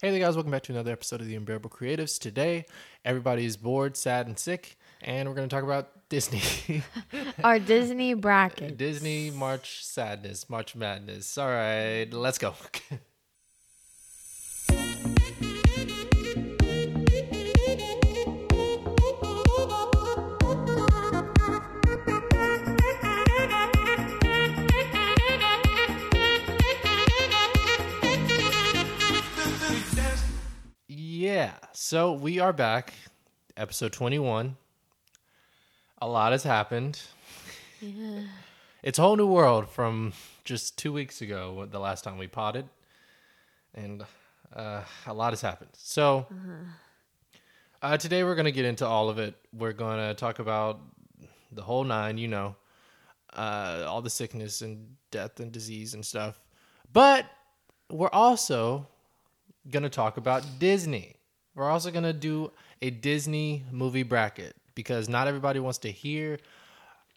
Hey there, guys. Welcome back to another episode of the Unbearable Creatives. Today, everybody's bored, sad, and sick, and we're going to talk about Disney. Our Disney bracket. Disney March Sadness, March Madness. All right, let's go. yeah, so we are back, episode 21. A lot has happened. Yeah. It's a whole new world from just two weeks ago, the last time we potted, and uh, a lot has happened. So uh, today we're gonna get into all of it. We're gonna talk about the whole nine, you know, uh, all the sickness and death and disease and stuff. But we're also gonna talk about Disney. We're also gonna do a Disney movie bracket because not everybody wants to hear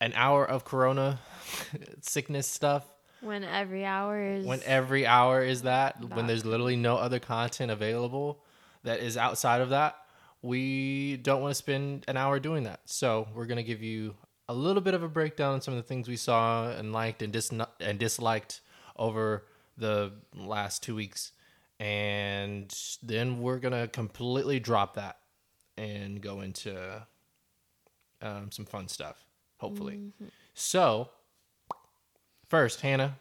an hour of Corona sickness stuff. When every hour is when every hour is that when there's literally no other content available that is outside of that we don't want to spend an hour doing that. So we're going to give you a little bit of a breakdown on some of the things we saw and liked and, dis- and disliked over the last two weeks and then we're going to completely drop that and go into um, some fun stuff hopefully so first hannah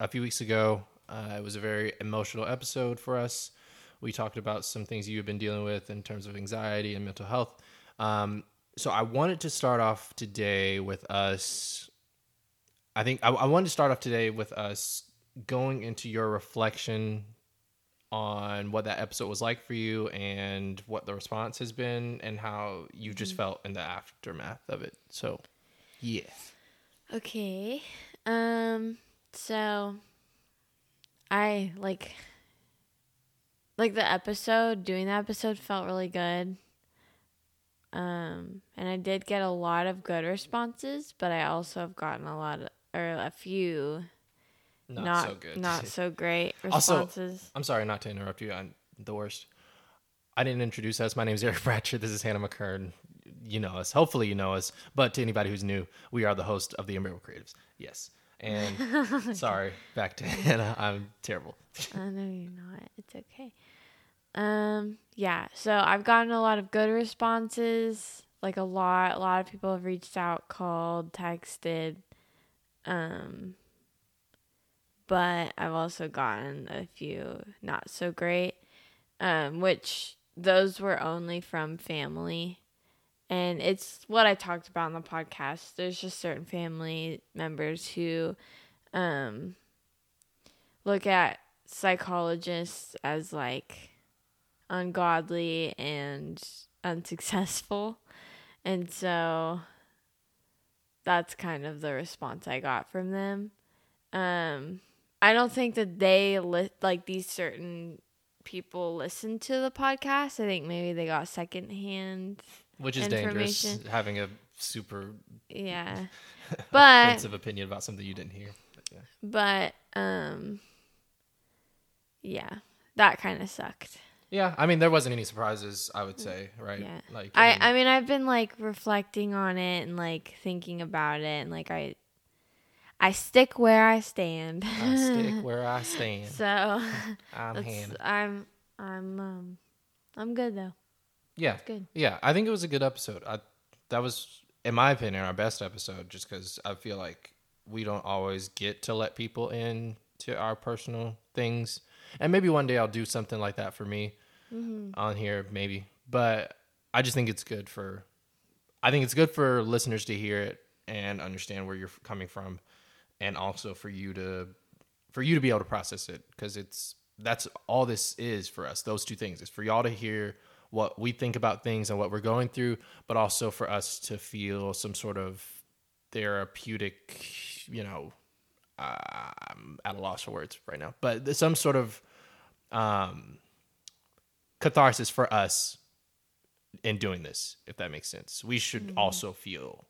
a few weeks ago. Uh, it was a very emotional episode for us. We talked about some things you've been dealing with in terms of anxiety and mental health. Um, so I wanted to start off today with us. I think I, I wanted to start off today with us going into your reflection on what that episode was like for you and what the response has been and how you just felt in the aftermath of it. So, yeah. Okay. Um so I like like the episode, doing the episode felt really good. Um and I did get a lot of good responses, but I also have gotten a lot of, or a few Not, not so good. not so great Also- responses. I'm sorry not to interrupt you. I'm the worst. I didn't introduce us. My name is Eric Bratcher. This is Hannah McKern. You know us. Hopefully, you know us. But to anybody who's new, we are the host of the Unbearable Creatives. Yes. And sorry, back to Hannah. I'm terrible. I know you're not. It's okay. Um, yeah. So I've gotten a lot of good responses. Like a lot, a lot of people have reached out, called, texted. Um, but I've also gotten a few not so great. Um, which those were only from family. And it's what I talked about in the podcast. There's just certain family members who, um, look at psychologists as like ungodly and unsuccessful. And so that's kind of the response I got from them. Um I don't think that they li- like these certain people listen to the podcast. I think maybe they got secondhand. Which is dangerous, having a super Yeah. But offensive opinion about something you didn't hear. But yeah. but um yeah, that kind of sucked. yeah, I mean, there wasn't any surprises, I would say, right? Yeah. Like, I I mean I've been like reflecting on it and like thinking about it and like I I stick where I stand. I stick where I stand. so I'm Hannah. I'm I'm um I'm good though. Yeah. good. Yeah, I think it was a good episode. I that was in my opinion our best episode just cuz I feel like we don't always get to let people in to our personal things. And maybe one day I'll do something like that for me on here maybe. But I just think it's good for I think it's good for listeners to hear it and understand where you're coming from and also for you to for you to be able to process it because it's that's all this is for us those two things. Is for y'all to hear what we think about things and what we're going through but also for us to feel some sort of therapeutic you know i'm at a loss for words right now but some sort of um catharsis for us in doing this if that makes sense. We should also feel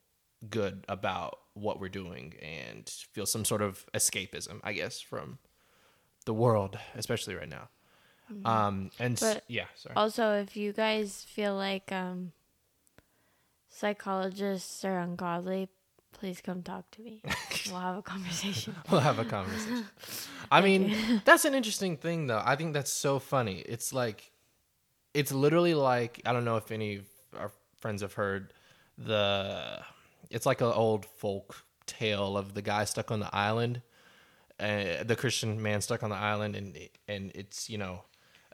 good about what we're doing and feel some sort of escapism, I guess, from the world, especially right now. Um, and But- yeah, sorry. Also, if you guys feel like um, psychologists are ungodly, please come talk to me. we'll have a conversation. we'll have a conversation. I mean, that's an interesting thing, though. I think that's so funny. It's like, it's literally like I don't know if any of our friends have heard the. It's like an old folk tale of the guy stuck on the island, uh, the Christian man stuck on the island, and and it's you know.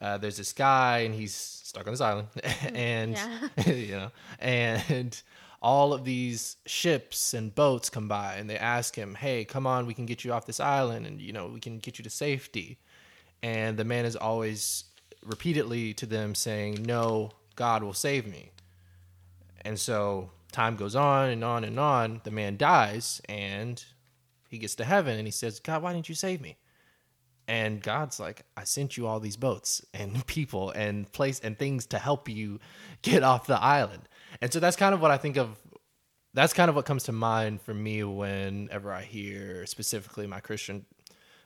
Uh, there's this guy and he's stuck on this island and Yeah. you know and all of these ships and boats come by and they ask him hey come on we can get you off this island and you know we can get you to safety and the man is always repeatedly to them saying no god will save me and so time goes on and on and on the man dies and he gets to heaven and he says god why didn't you save me and God's like, I sent you all these boats and people and place and things to help you get off the island. And so that's kind of what I think of. That's kind of what comes to mind for me whenever I hear specifically my Christian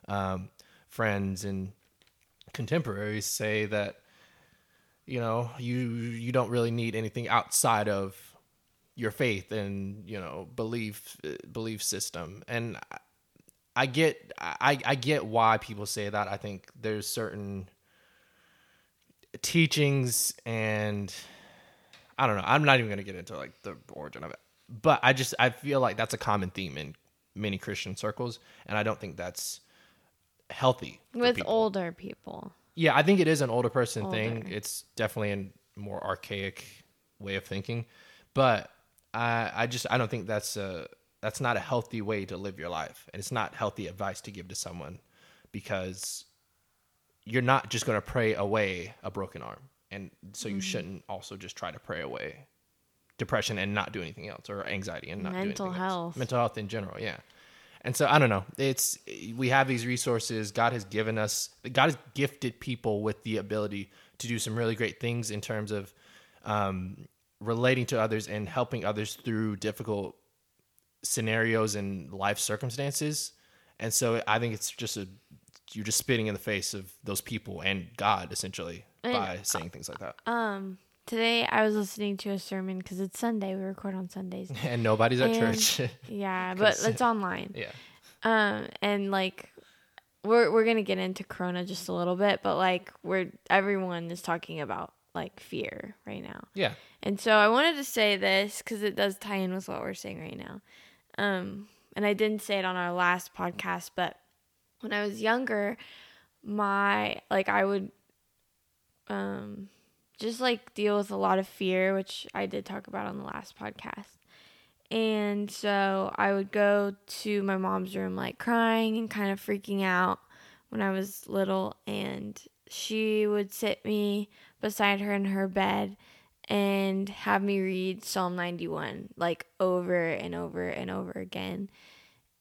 um, friends and contemporaries say that, you know, you you don't really need anything outside of your faith and you know belief belief system. And I get I, I get why people say that. I think there's certain teachings and I don't know. I'm not even going to get into like the origin of it. But I just I feel like that's a common theme in many Christian circles and I don't think that's healthy With people. older people. Yeah, I think it is an older person thing. It's definitely a more archaic way of thinking, but I I just I don't think that's a that's not a healthy way to live your life, and it's not healthy advice to give to someone because you're not just going to pray away a broken arm, and so Mm-hmm. you shouldn't also just try to pray away depression and not do anything else, or anxiety and not do Mental anything else. health. mental health in general. Yeah. And so I don't know. It's we have these resources. God has given us. God has gifted people with the ability to do some really great things in terms of um, relating to others and helping others through difficult scenarios and life circumstances. And so I think it's just a you're just spitting in the face of those people and God essentially And, by saying things like that. Um, today I was listening to a sermon because it's Sunday. We record on Sundays. And nobody's at and- church. yeah, but it's online. yeah. Um, and like we're we're gonna get into Corona just a little bit, but like we're everyone is talking about like fear right now. Yeah. And so I wanted to say this because it does tie in with what we're saying right now. Um, and I didn't say it on our last podcast, but when I was younger, my like I would um just like deal with a lot of fear, which I did talk about on the last podcast. And so I would go to my mom's room like crying and kind of freaking out when I was little and she would sit me beside her in her bed and have me read Psalm 91 like over and over and over again.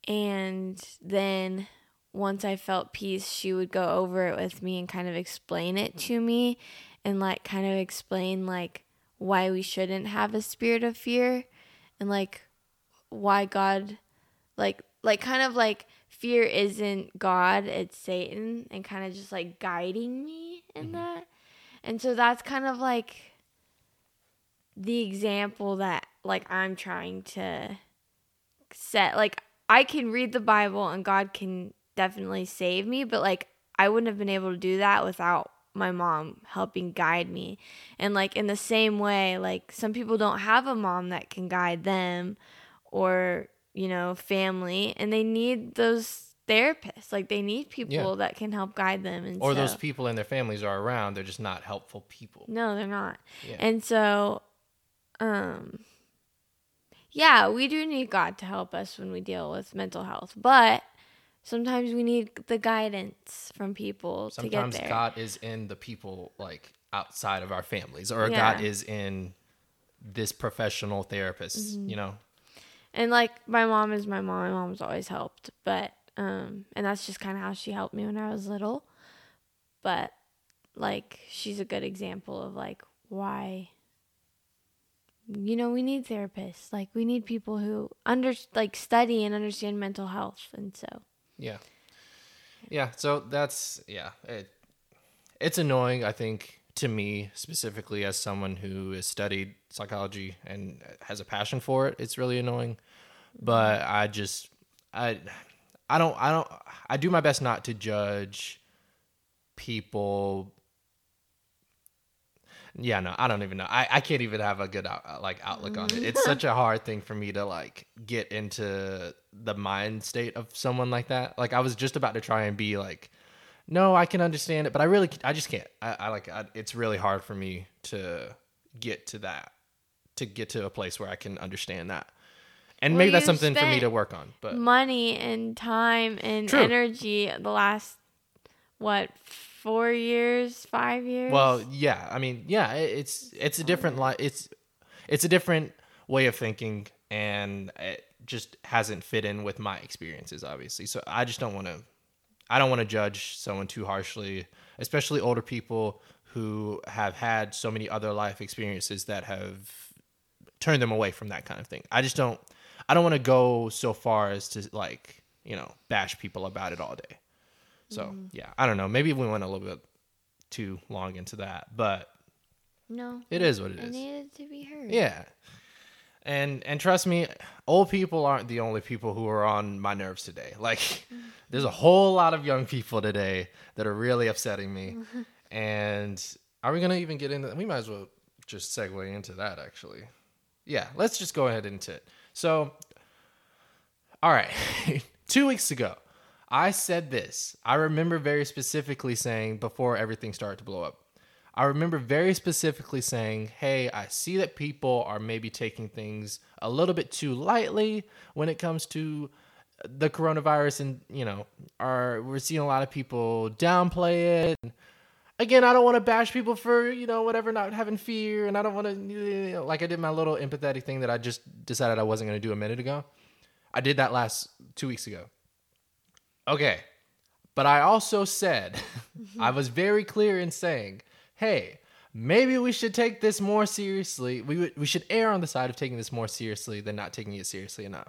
And then once I felt peace, she would go over it with me and kind of explain it to me and like kind of explain like why we shouldn't have a spirit of fear and like why God like like kind of like fear isn't God, it's Satan and kind of just like guiding me in mm-hmm. that. And so that's kind of like the example that like I'm trying to set like I can read the Bible and God can definitely save me, but like I wouldn't have been able to do that without my mom helping guide me. And like in the same way, like some people don't have a mom that can guide them or, you know, family and they need those therapists. Like they need people Yeah. that can help guide them and Or so- those people and their families are around. They're just not helpful people. no, they're not. Yeah. And so, um, yeah, we do need God to help us when we deal with mental health, but sometimes we need the guidance from people to Sometimes get there. God is in the people like outside of our families, or Yeah. God is in this professional therapist. Mm-hmm. You know, And like my mom is my mom. My mom's always helped, but um, and that's just kind of how she helped me when I was little. But like she's a good example of like why you know we need therapists like we need people who under like study and understand mental health and so yeah, yeah. So that's yeah. It, it's annoying. I think to me specifically as someone who has studied psychology and has a passion for it, it's really annoying. But I just I I don't I don't I do my best not to judge people. Yeah no i don't even know. I, I can't even have a good out, like outlook on it. It's mm-hmm. such a hard thing for me to like get into the mind state of someone like that. Like i was just about to try and be like no i can understand it but i really i just can't. I, I like I, it's really hard for me to get to that to get to a place where i can understand that and Well, maybe that's something for me to work on but money and time and True. energy the last what four years, five years. Well, yeah. I mean, yeah. It's it's a different li- It's it's a different way of thinking, and it just hasn't fit in with my experiences, obviously. So I just don't want to. I don't want to judge someone too harshly, especially older people who have had so many other life experiences that have turned them away from that kind of thing. I just don't. I don't want to go so far as to like you know bash people about it all day. So mm. yeah, I don't know. Maybe we went a little bit too long into that, but no, it is what it it is. needed to be heard. Yeah. And and trust me, old people aren't the only people who are on my nerves today. Like there's a whole lot of young people today that are really upsetting me. and are we gonna even get into that? we might as well just segue into that actually. Yeah, let's just go ahead into it. So all right. Two weeks ago, I said this. I remember very specifically saying before everything started to blow up. I remember very specifically saying, "Hey, I see that people are maybe taking things a little bit too lightly when it comes to the coronavirus, and you know, are we're seeing a lot of people downplay it." Again, I don't want to bash people for you know whatever not having fear, and I don't want to like I did my little empathetic thing that I just decided I wasn't going to do a minute ago. I did that last two weeks ago. Okay. But I also said, I was very clear in saying, hey, maybe we should take this more seriously. We, would, we should err on the side of taking this more seriously than not taking it seriously enough.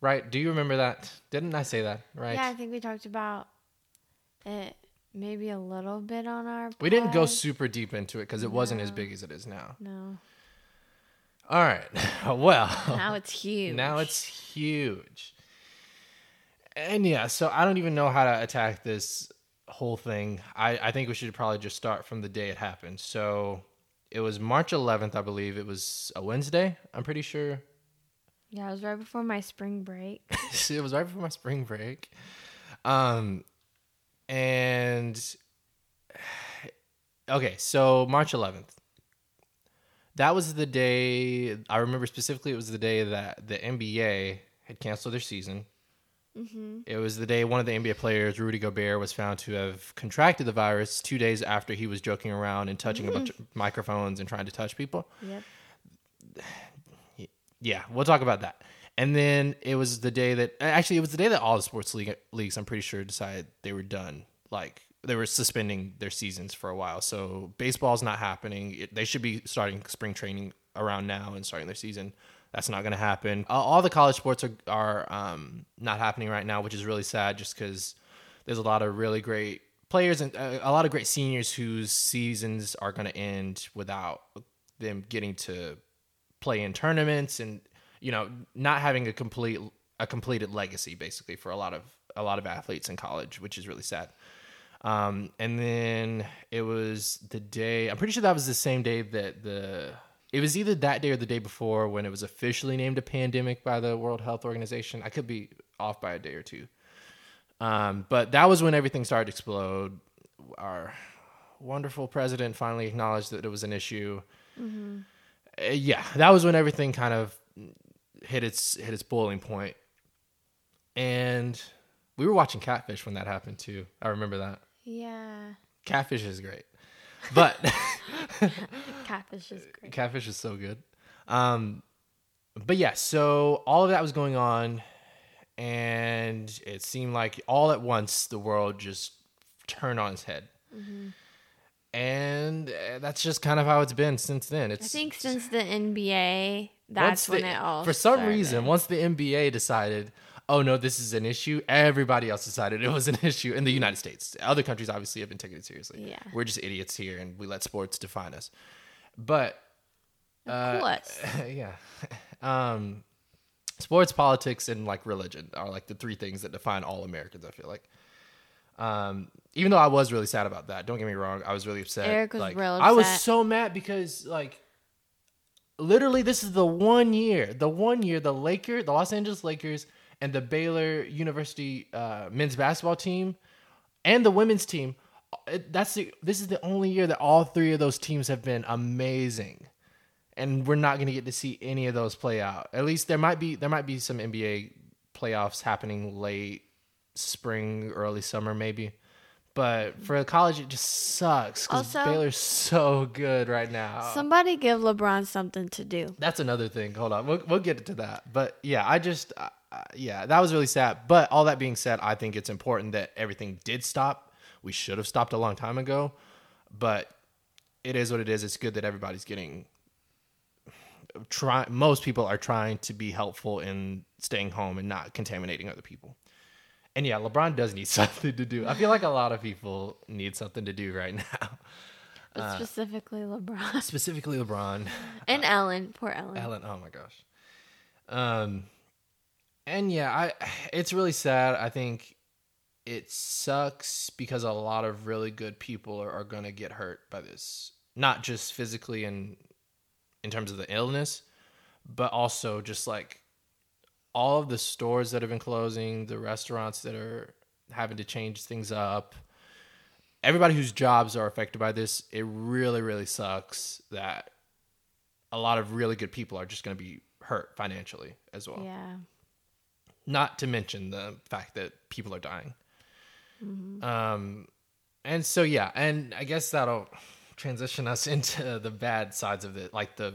Right? Do you remember that? Didn't I say that? Right? Yeah, I think we talked about it maybe a little bit on our. we didn't go super deep into it because it wasn't as big as it is now. No, All right. well, now it's huge. Now it's huge. And yeah, so I don't even know how to attack this whole thing. I, I think we should probably just start from the day it happened. So it was March 11th, I believe. It was a Wednesday, I'm pretty sure. yeah, it was right before my spring break. it was right before my spring break. Um, and okay, so March 11th. That was the day I remember specifically. It was the day that the NBA had canceled their season. hmm It was the day one of the NBA players, Rudy Gobert, was found to have contracted the virus two days after he was joking around and touching a bunch of microphones and trying to touch people. Yep. Yeah, we'll talk about that. And then it was the day that actually it was the day that all the sports league, leagues, I'm pretty sure, decided they were done. Like they were suspending their seasons for a while. So baseball's not happening. It, they should be starting spring training around now and starting their season. That's not going to happen. Uh, all the college sports are are um, not happening right now, which is really sad. Just because there's a lot of really great players and uh, a lot of great seniors whose seasons are going to end without them getting to play in tournaments and you know not having a complete a completed legacy basically for a lot of a lot of athletes in college which is really sad. Um, and then it was the day i'm pretty sure that was the same day that the it was either that day or the day before when it was officially named a pandemic by the world health organization. I could be off by a day or two. Um, but that was when everything started to explode. Our wonderful president finally acknowledged that it was an issue. Uh, yeah, that was when everything kind of hit its hit its boiling point. And we were watching Catfish when that happened too. I remember that. Yeah. Catfish is great. But Catfish is great. Catfish is so good. Um but yeah, so all of that was going on and it seemed like all at once the world just turned on its head. And uh, that's just kind of how it's been since then. It's I think since the NBA, that's when it all for some started. reason once the NBA decided, oh no, this is an issue, everybody else decided it was an issue in the United States. Other countries obviously have been taking it seriously. Yeah. We're just idiots here and we let sports define us. But Of course. yeah. Um, sports, politics, and like religion are like the three things that define all Americans. I feel like. Um, even though I was really sad about that, don't get me wrong, I was really upset. Eric was like, real I was so mad because like, literally, this is the one year, the one year the Lakers, the Los Angeles Lakers, and the Baylor University uh, men's basketball team, and the women's team. That's the. This is the only year that all three of those teams have been amazing and we're not going to get to see any of those play out. At least there might be there might be some NBA playoffs happening late spring, early summer, maybe. But for college, it just sucks because Baylor's so good right now. Somebody give LeBron something to do. That's another thing. Hold on, we'll we'll get to that. But yeah, I just uh, yeah, that was really sad. But all that being said, I think it's important that everything did stop. We should have stopped a long time ago, but it is what it is. It's good that everybody's getting try. Most people are trying to be helpful in staying home and not contaminating other people. And yeah, LeBron does need something to do. I feel like a lot of people need something to do right now. Uh, specifically LeBron Specifically, LeBron. and Ellen. Poor Ellen. Ellen. Oh my gosh. Um, and yeah, I it's really sad. I think it sucks because a lot of really good people are, are going to get hurt by this, not just physically and in terms of the illness, but also just like all of the stores that have been closing, the restaurants that are having to change things up. Everybody whose jobs are affected by this, it really, really sucks that a lot of really good people are just going to be hurt financially as well. Yeah. Not to mention the fact that people are dying. Um, and so yeah, and I guess that'll transition us into the bad sides of it, like the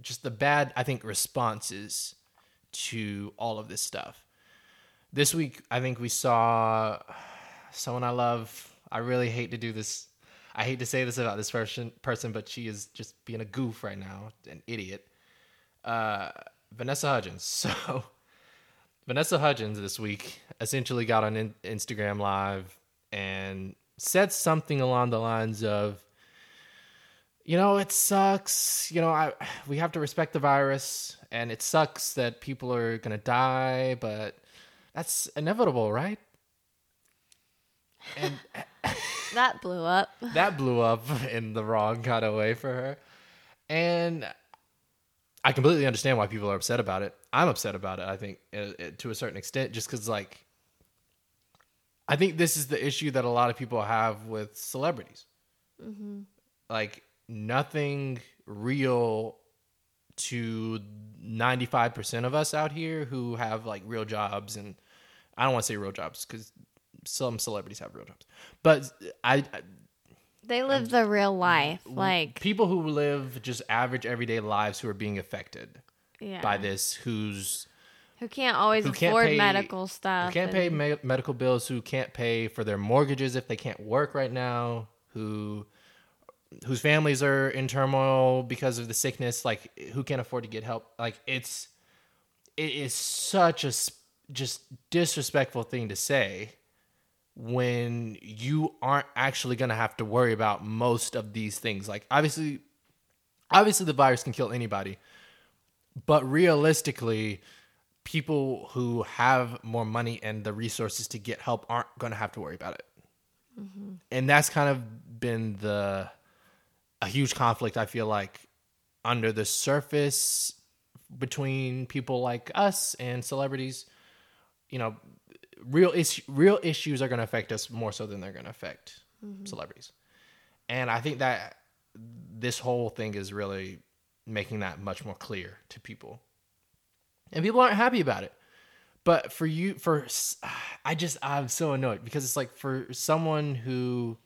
just the bad I think responses to all of this stuff. This week, I think we saw someone I love. I really hate to do this. I hate to say this about this person, person, but she is just being a goof right now, an idiot. Uh, Vanessa Hudgens. So, Vanessa Hudgens this week essentially got on in- Instagram Live and said something along the lines of, you know, it sucks. You know, I we have to respect the virus, and it sucks that people are gonna die, but that's inevitable, right? And That blew up. that blew up in the wrong kind of way for her. And I completely understand why people are upset about it. I'm upset about it, I think, uh, uh, to a certain extent, just because, like, I think this is the issue that a lot of people have with celebrities. Like, nothing real to 95% of us out here who have, like, real jobs. And I don't want to say real jobs because some celebrities have real jobs. But I, I They live the real life. Like, people who live just average everyday lives who are being affected yeah. by this whose Who can't always who can't afford pay medical stuff. who can't pay me- medical bills who can't pay for their mortgages if they can't work right now who whose families are in turmoil because of the sickness like who can't afford to get help? Like it's it is such a just disrespectful thing to say when you aren't actually going to have to worry about most of these things. Like obviously obviously the virus can kill anybody but realistically people who have more money and the resources to get help aren't going to have to worry about it. Mm-hmm. And that's kind of been the a huge conflict i feel like under the surface between people like us and celebrities you know real is real issues are going to affect us more so than they're going to affect mm-hmm. celebrities. And i think that this whole thing is really making that much more clear to people. And people aren't happy about it. But for you for I just i'm so annoyed because it's like for someone who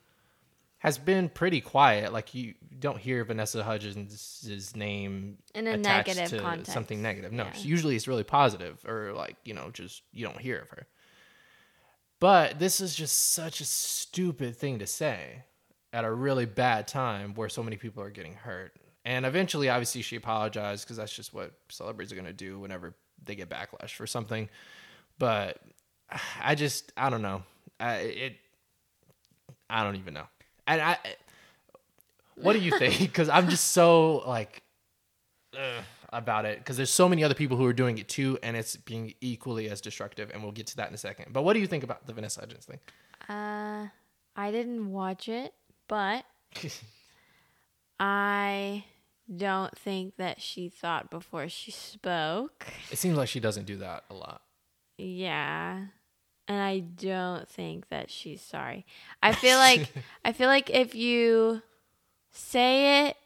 has been pretty quiet like you don't hear vanessa hudgens' name In a attached negative to context. something negative no Yeah. usually it's really positive or like you know just you don't hear of her but this is just such a stupid thing to say at a really bad time where so many people are getting hurt. And eventually, obviously, she apologized because that's just what celebrities are going to do whenever they get backlash for something. but I just I don't know. I, it I don't even know. And I what do you think? Because I'm just so like ugh, about it because there's so many other people who are doing it too, and it's being equally as destructive. And we'll get to that in a second. But what do you think about the Vanessa Hudgens thing? Uh, I didn't watch it, but I don't think that she thought before she spoke. It seems like she doesn't do that a lot. Yeah. And I don't think that she's sorry. I feel like I feel like if you say it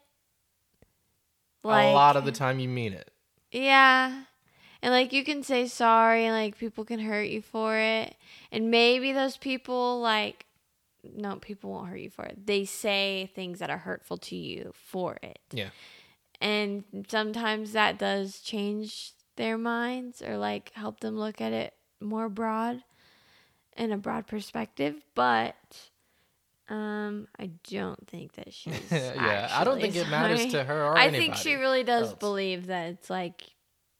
a lot of the time you mean it. Yeah. And like you can say sorry and like people can hurt you for it. And maybe those people like no, people won't hurt you for it. They say things that are hurtful to you for it. Yeah. And sometimes that does change their minds or like help them look at it more broad in a broad perspective, but um, I don't think that she's. yeah, I don't think it matters to her or I anybody think she really does else. believe that it's like,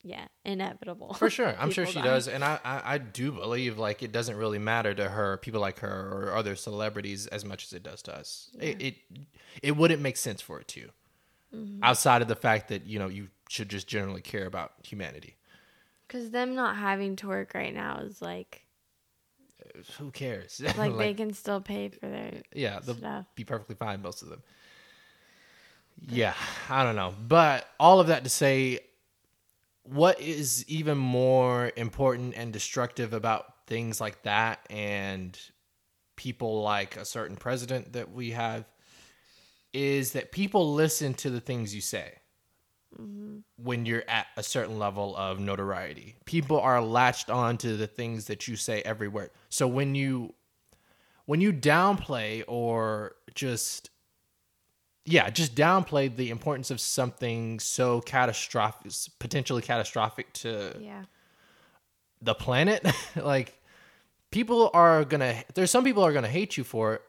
yeah, inevitable. For sure, I'm sure she die. does, and I, I I do believe like it doesn't really matter to her, people like her or other celebrities as much as it does to us. It, it it wouldn't make sense for it to, Mm-hmm. outside of the fact that you know you should just generally care about humanity. Because them not having to work right now is like, Who cares? like, they can still pay for their yeah, they'll stuff. be perfectly fine, most of them. Yeah, I don't know. But all of that to say, what is even more important and destructive about things like that and people like a certain president that we have is that people listen to the things you say when you're at a certain level of notoriety. People are latched on to the things that you say everywhere. So when you when you downplay or just yeah, just downplay the importance of something so catastrophic potentially catastrophic to Yeah. the planet like people are gonna there's some people are gonna hate you for it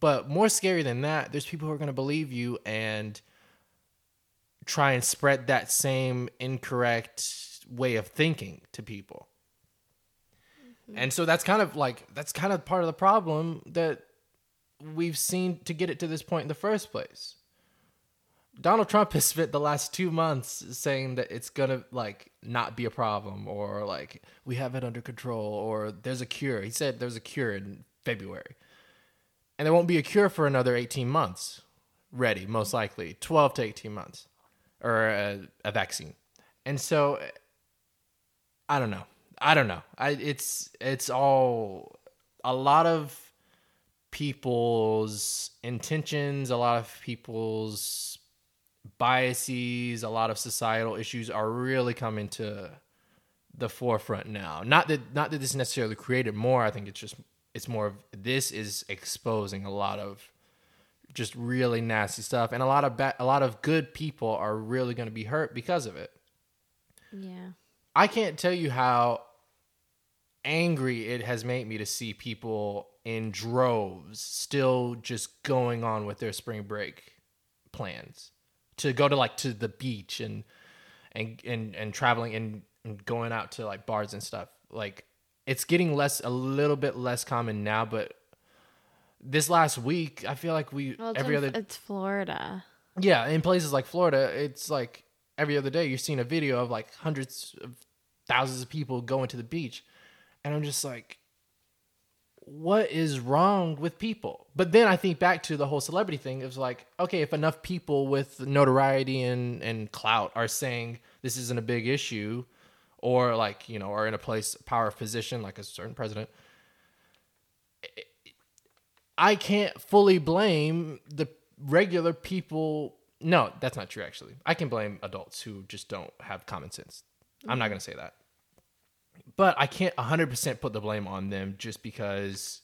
but more scary than that there's people who are gonna believe you and try and spread that same incorrect way of thinking to people mm-hmm. and so that's kind of like that's kind of part of the problem that we've seen to get it to this point in the first place Donald Trump has spent the last two months saying that it's gonna like not be a problem or like we have it under control or there's a cure. He said there's a cure in February. And there won't be a cure for another 18 months. Ready, most likely. 12 to 18 months. Or a, a vaccine. And so I don't know. I don't know. I it's it's all a lot of people's intentions, a lot of people's biases, a lot of societal issues are really coming to the forefront now. Not that not that this necessarily created more. I think it's just it's more of this is exposing a lot of just really nasty stuff, and a lot of ba- a lot of good people are really going to be hurt because of it. Yeah. I can't tell you how angry it has made me to see people in droves still just going on with their spring break plans to go to like to the beach and and and, and traveling and, and going out to like bars and stuff like it's getting less a little bit less common now but this last week i feel like we Well, every in- other It's Florida. yeah, in places like Florida, it's like every other day you're seeing a video of like hundreds of thousands of people going to the beach. And I'm just like, what is wrong with people? But then I think back to the whole celebrity thing. It was like, okay, if enough people with notoriety and, and clout are saying this isn't a big issue, or like, you know, are in a place, power position, like a certain president, I can't fully blame the regular people. No, that's not true, actually. I can blame adults who just don't have common sense. I'm not going to say that. But I can't 100% put the blame on them just because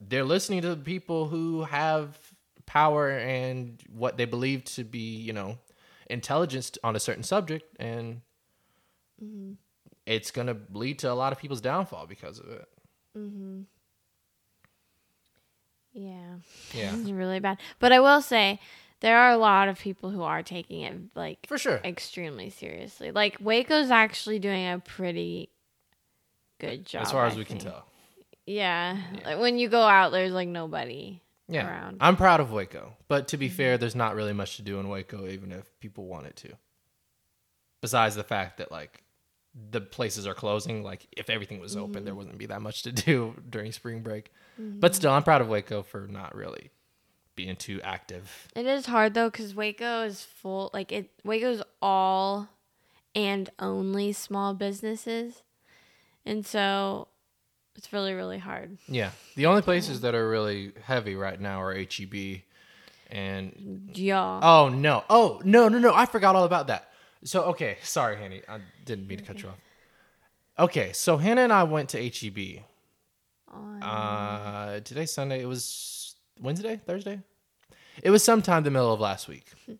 they're listening to the people who have power and what they believe to be, you know, intelligence on a certain subject. And mm-hmm. it's going to lead to a lot of people's downfall because of it. Mm-hmm. Yeah. Yeah. It's really bad. But I will say there are a lot of people who are taking it like For sure. extremely seriously. Like Waco's actually doing a pretty good job. as far as I we can tell. Yeah. Like when you go out, there's like nobody Yeah, around. I'm proud of Waco, but to be Mm-hmm. fair, there's not really much to do in Waco, even if people wanted to. Besides the fact that like the places are closing, like if everything was open, Mm-hmm. there wouldn't be that much to do during spring break. Mm-hmm. But still, I'm proud of Waco for not really being too active. It is hard though because Waco is full. Like it, Waco's all and only small businesses, and so it's really really hard. Yeah, the only places that are really heavy right now are HEB and Yeah. Oh no! Oh no! No no! I forgot all about that. So okay, sorry, Hanny. I didn't mean to cut you off. Okay, so Hannah and I went to HEB. On- Uh, today's Sunday. It was Wednesday, Thursday. It was sometime the middle of last week,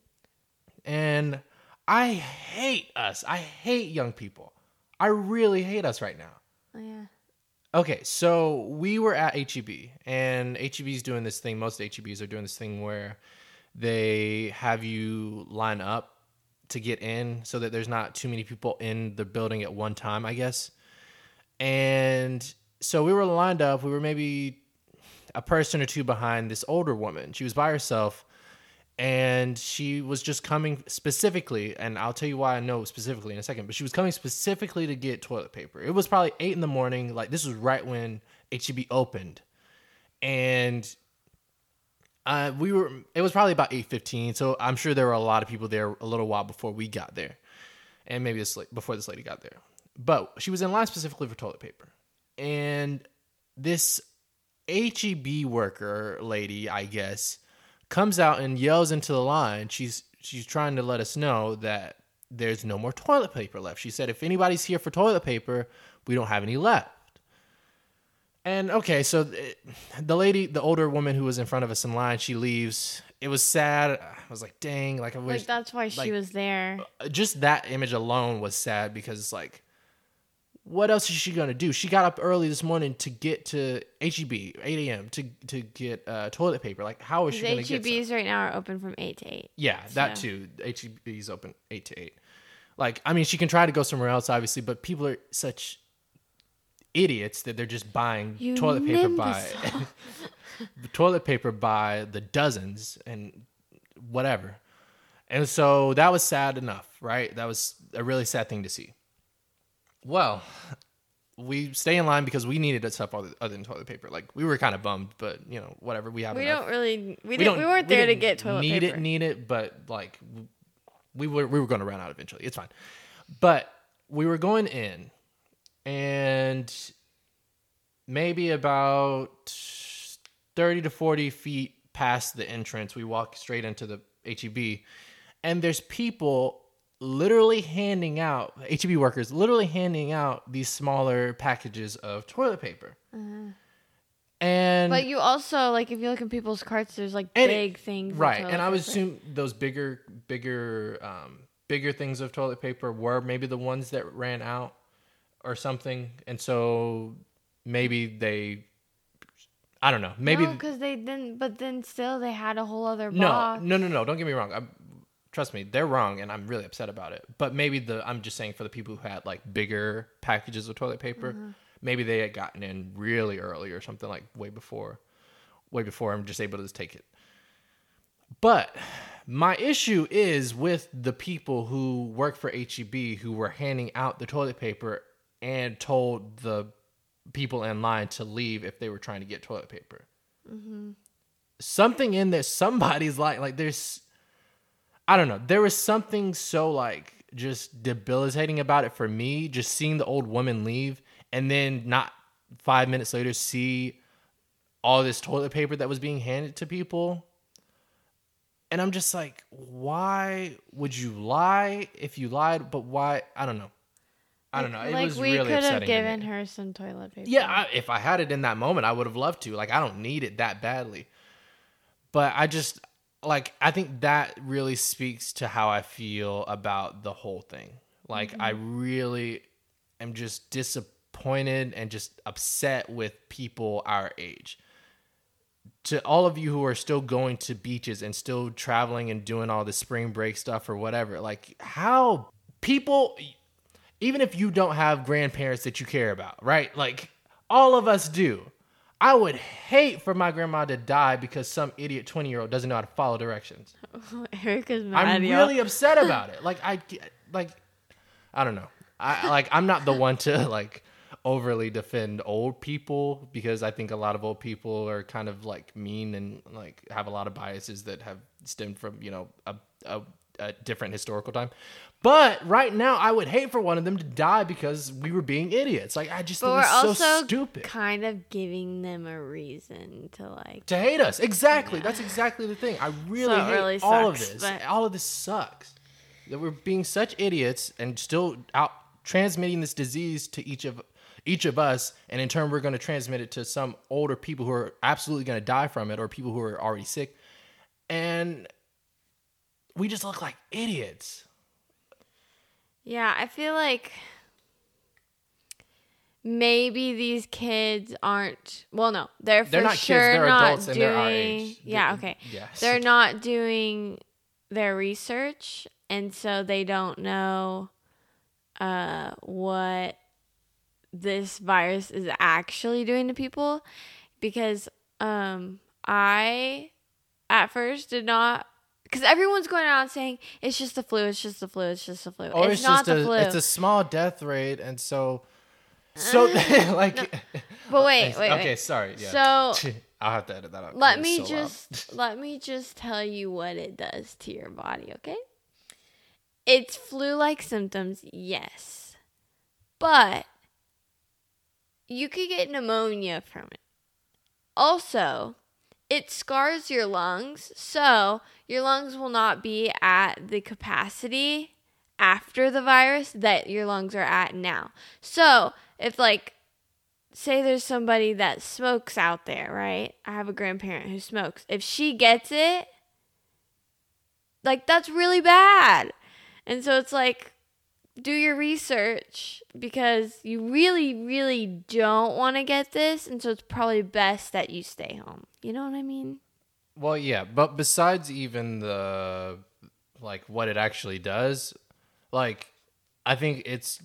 and I hate us. I hate young people. I really hate us right now. oh, yeah. Okay, so we were at HEB, and HEB's doing this thing. Most HEBs are doing this thing where they have you line up to get in so that there's not too many people in the building at one time, I guess. And so we were lined up. We were maybe a person or two behind this older woman. She was by herself and she was just coming specifically and i'll tell you why i know specifically in a second but she was coming specifically to get toilet paper it was probably 8 in the morning like this was right when heb opened and uh, we were it was probably about 8.15 so i'm sure there were a lot of people there a little while before we got there and maybe this before this lady got there but she was in line specifically for toilet paper and this heb worker lady i guess comes out and yells into the line. She's she's trying to let us know that there's no more toilet paper left. She said if anybody's here for toilet paper, we don't have any left. And okay, so th- the lady, the older woman who was in front of us in line, she leaves. It was sad. I was like, dang, like I wish Like that's why she was there. Uh, just that image alone was sad because it's like what else is she gonna do? She got up early this morning to get to HEB, 8 a.m. to to get uh, toilet paper. Like, how is she gonna get? HEBs right now are open from eight to eight. Yeah, that So- too. HEB's open eight to eight. Like, I mean, she can try to go somewhere else, obviously, but people are such idiots that they're just buying You toilet paper by toilet paper by the dozens and whatever. And so that was sad enough, right? That was a really sad thing to see. Well, we stay in line because we needed to stuff other other than toilet paper. Like we were kind of bummed, but you know, whatever. We have We enough don't really. We, we didn't. We weren't there to get toilet need paper. Need it need it but like we were we were going to run out eventually it's fine but we were going in and maybe about 30 to 40 feet past the entrance we walk straight into the heb and there's people literally handing out heb workers literally handing out these smaller packages of toilet paper and But you also like if you look in people's carts, there's like And it- big things. right and i would paper. assume those bigger bigger um bigger things of toilet paper were maybe the ones that ran out or something and so maybe they i don't know maybe no, because they didn't. But then still, they had a whole other no box. no no no don't get me wrong i trust me they're wrong and i'm really upset about it. But maybe the i'm just saying for the people who had like bigger packages of toilet paper Mm-hmm. maybe they had gotten in really early or something like way before way before i'm just able to just take it. But my issue is with the people who work for heb who were handing out the toilet paper and told the people in line to leave if they were trying to get toilet paper. Something in there somebody's like like there's i don't know. There was something so like just debilitating about it for me just seeing the old woman leave and then not five minutes later see all this toilet paper that was being handed to people. And i'm just like why would you lie if you lied? But why? I don't know. I don't know. It like was we really could have given her some toilet paper. Yeah, I, if I had it in that moment, I would have loved to. Like, I don't need it that badly. But I just, like, I think that really speaks to how I feel about the whole thing. Like, I mm-hmm. really am just disappointed and just upset with people our age. To all of you who are still going to beaches and still traveling and doing all the spring break stuff or whatever, like, how people even if you don't have grandparents that you care about, right? Like all of us do. I would hate for my grandma to die because some idiot 20 year old doesn't know how to follow directions. Erica's mad. I'm really upset about it. Like I like I don't know. I like I'm not the one to like overly defend old people because I think a lot of old people are kind of like mean and like have a lot of biases that have stemmed from, you know, a a, a different historical time. But right now I would hate for one of them to die because we were being idiots. Like I just But think we're it's so also stupid. kind of giving them a reason to like. to hate us. Exactly. Yeah. That's exactly the thing. I really So hate really all of this. but- All of this sucks. That we're being such idiots and still out transmitting this disease to each of each of us, and in turn we're going to transmit it to some older people who are absolutely going to die from it, or people who are already sick, and we just look like idiots. Yeah, I feel like maybe these kids aren't. Well, no, they're for They're not kids, sure they're not doing. they're our age. Yeah, okay. yes. They're not doing their research, and so they don't know uh, what this virus is actually doing to people. Because um, I, at first, did not. Because everyone's going around saying it's just the flu, it's just the flu, it's just the flu. Or it's, it's, not just the a flu. it's a small death rate, and so so mm. like. but wait, wait, okay, wait. sorry. Yeah. So I'll have to edit that out. let me so just let me just tell you what it does to your body, okay? It's flu-like symptoms, yes. But you could get pneumonia from it. Also, it scars your lungs, so your lungs will not be at the capacity after the virus that your lungs are at now. So, if like say there's somebody that smokes out there, right? I have a grandparent who smokes. If she gets it, like that's really bad. And so it's like do your research because you really really don't want to get this and so it's probably best that you stay home. You know what I mean? Well, yeah, but besides even the like what it actually does, like I think it's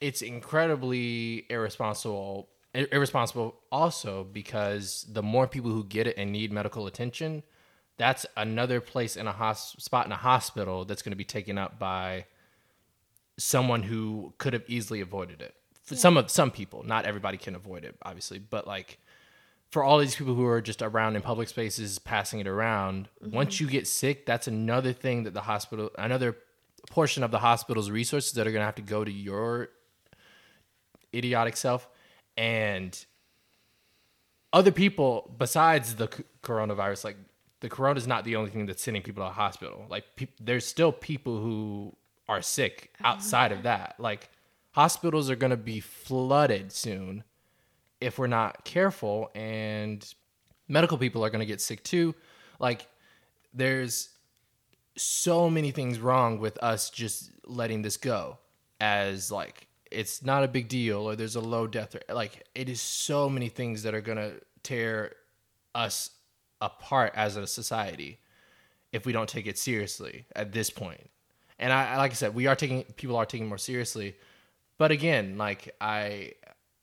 it's incredibly irresponsible irresponsible also because the more people who get it and need medical attention, that's another place in a hos- spot in a hospital that's going to be taken up by someone who could have easily avoided it. For some of some people, not everybody can avoid it, obviously, but like for all these people who are just around in public spaces passing it around, mm-hmm. once you get sick, that's another thing that the hospital, another portion of the hospital's resources that are going to have to go to your idiotic self and other people besides the coronavirus like the corona is not the only thing that's sending people to the hospital. Like peop there's still people who are sick oh, outside of that. Like hospitals are going to be flooded soon if we're not careful and medical people are going to get sick too. Like there's so many things wrong with us just letting this go as like it's not a big deal or there's a low death rate. Like it is so many things that are going to tear us apart as a society if we don't take it seriously at this point and I, like i said we are taking people are taking more seriously. But again like i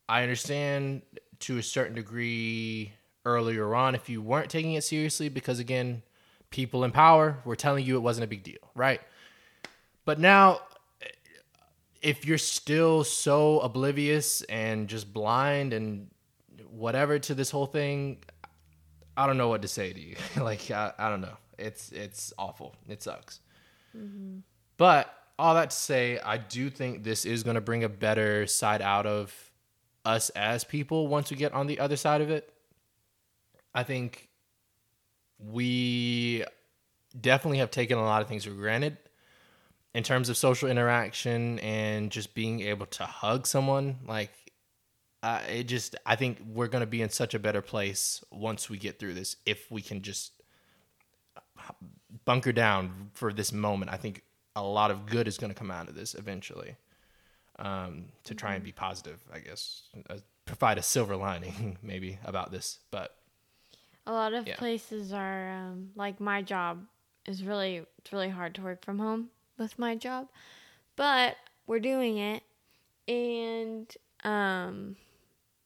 i understand to a certain degree earlier on if you weren't taking it seriously because again people in power were telling you it wasn't a big deal right? But now if you're still so oblivious and just blind and whatever to this whole thing i don't know what to say to you. Like I, I don't know. It's it's awful. It sucks mm-hmm. But all that to say, I do think this is going to bring a better side out of us as people once we get on the other side of it. I think we definitely have taken a lot of things for granted in terms of social interaction and just being able to hug someone. Like, uh, it just, I think we're going to be in such a better place once we get through this if we can just bunker down for this moment. I think a lot of good is going to come out of this eventually. Um, to try and be positive, I guess, uh, provide a silver lining maybe about this. But A lot of Yeah. places are um, like my job is really it's really hard to work from home with my job, but we're doing it, and um,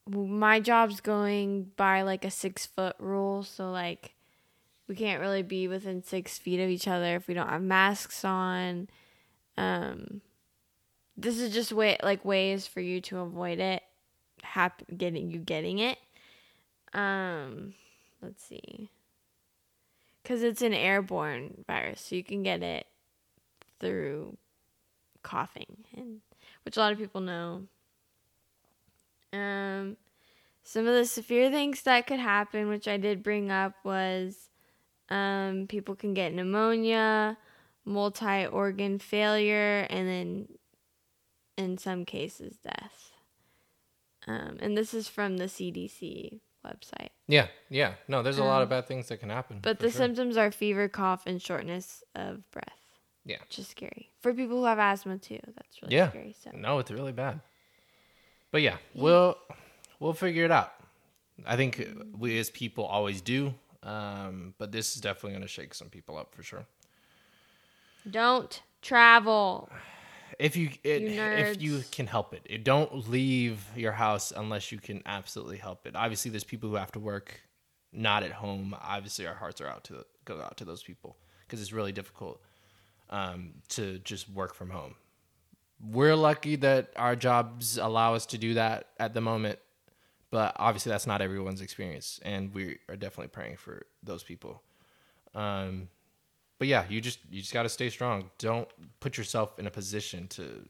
my job's going by like a six foot rule. So like, we can't really be within six feet of each other if we don't have masks on. Um, this is just way like ways for you to avoid it, hap- getting you getting it. Um, let's see. Because it's an airborne virus, so you can get it through coughing, and which a lot of people know. Um, some of the severe things that could happen, which I did bring up, was um, people can get pneumonia, multi organ failure, and then in some cases, death. Um, and this is from the CDC website. Yeah, yeah. No, there's a lot of Um, bad things that can happen. But the sure. symptoms are fever, cough, and shortness of breath. Yeah. Which is scary. For people who have asthma too. That's really Yeah. scary. So No, it's really bad. But yeah, we'll we'll figure it out. I think we as people always do. Um, but this is definitely going to shake some people up for sure. don't travel. If you, it, You if you can help it. it, don't leave your house unless you can absolutely help it. Obviously, there's people who have to work not at home. Obviously, our hearts are out to go out to those people because it's really difficult um, to just work from home. We're lucky that our jobs allow us to do that at the moment, but obviously that's not everyone's experience, and we are definitely praying for those people. Um, but yeah, you just you just got to stay strong. Don't put yourself in a position to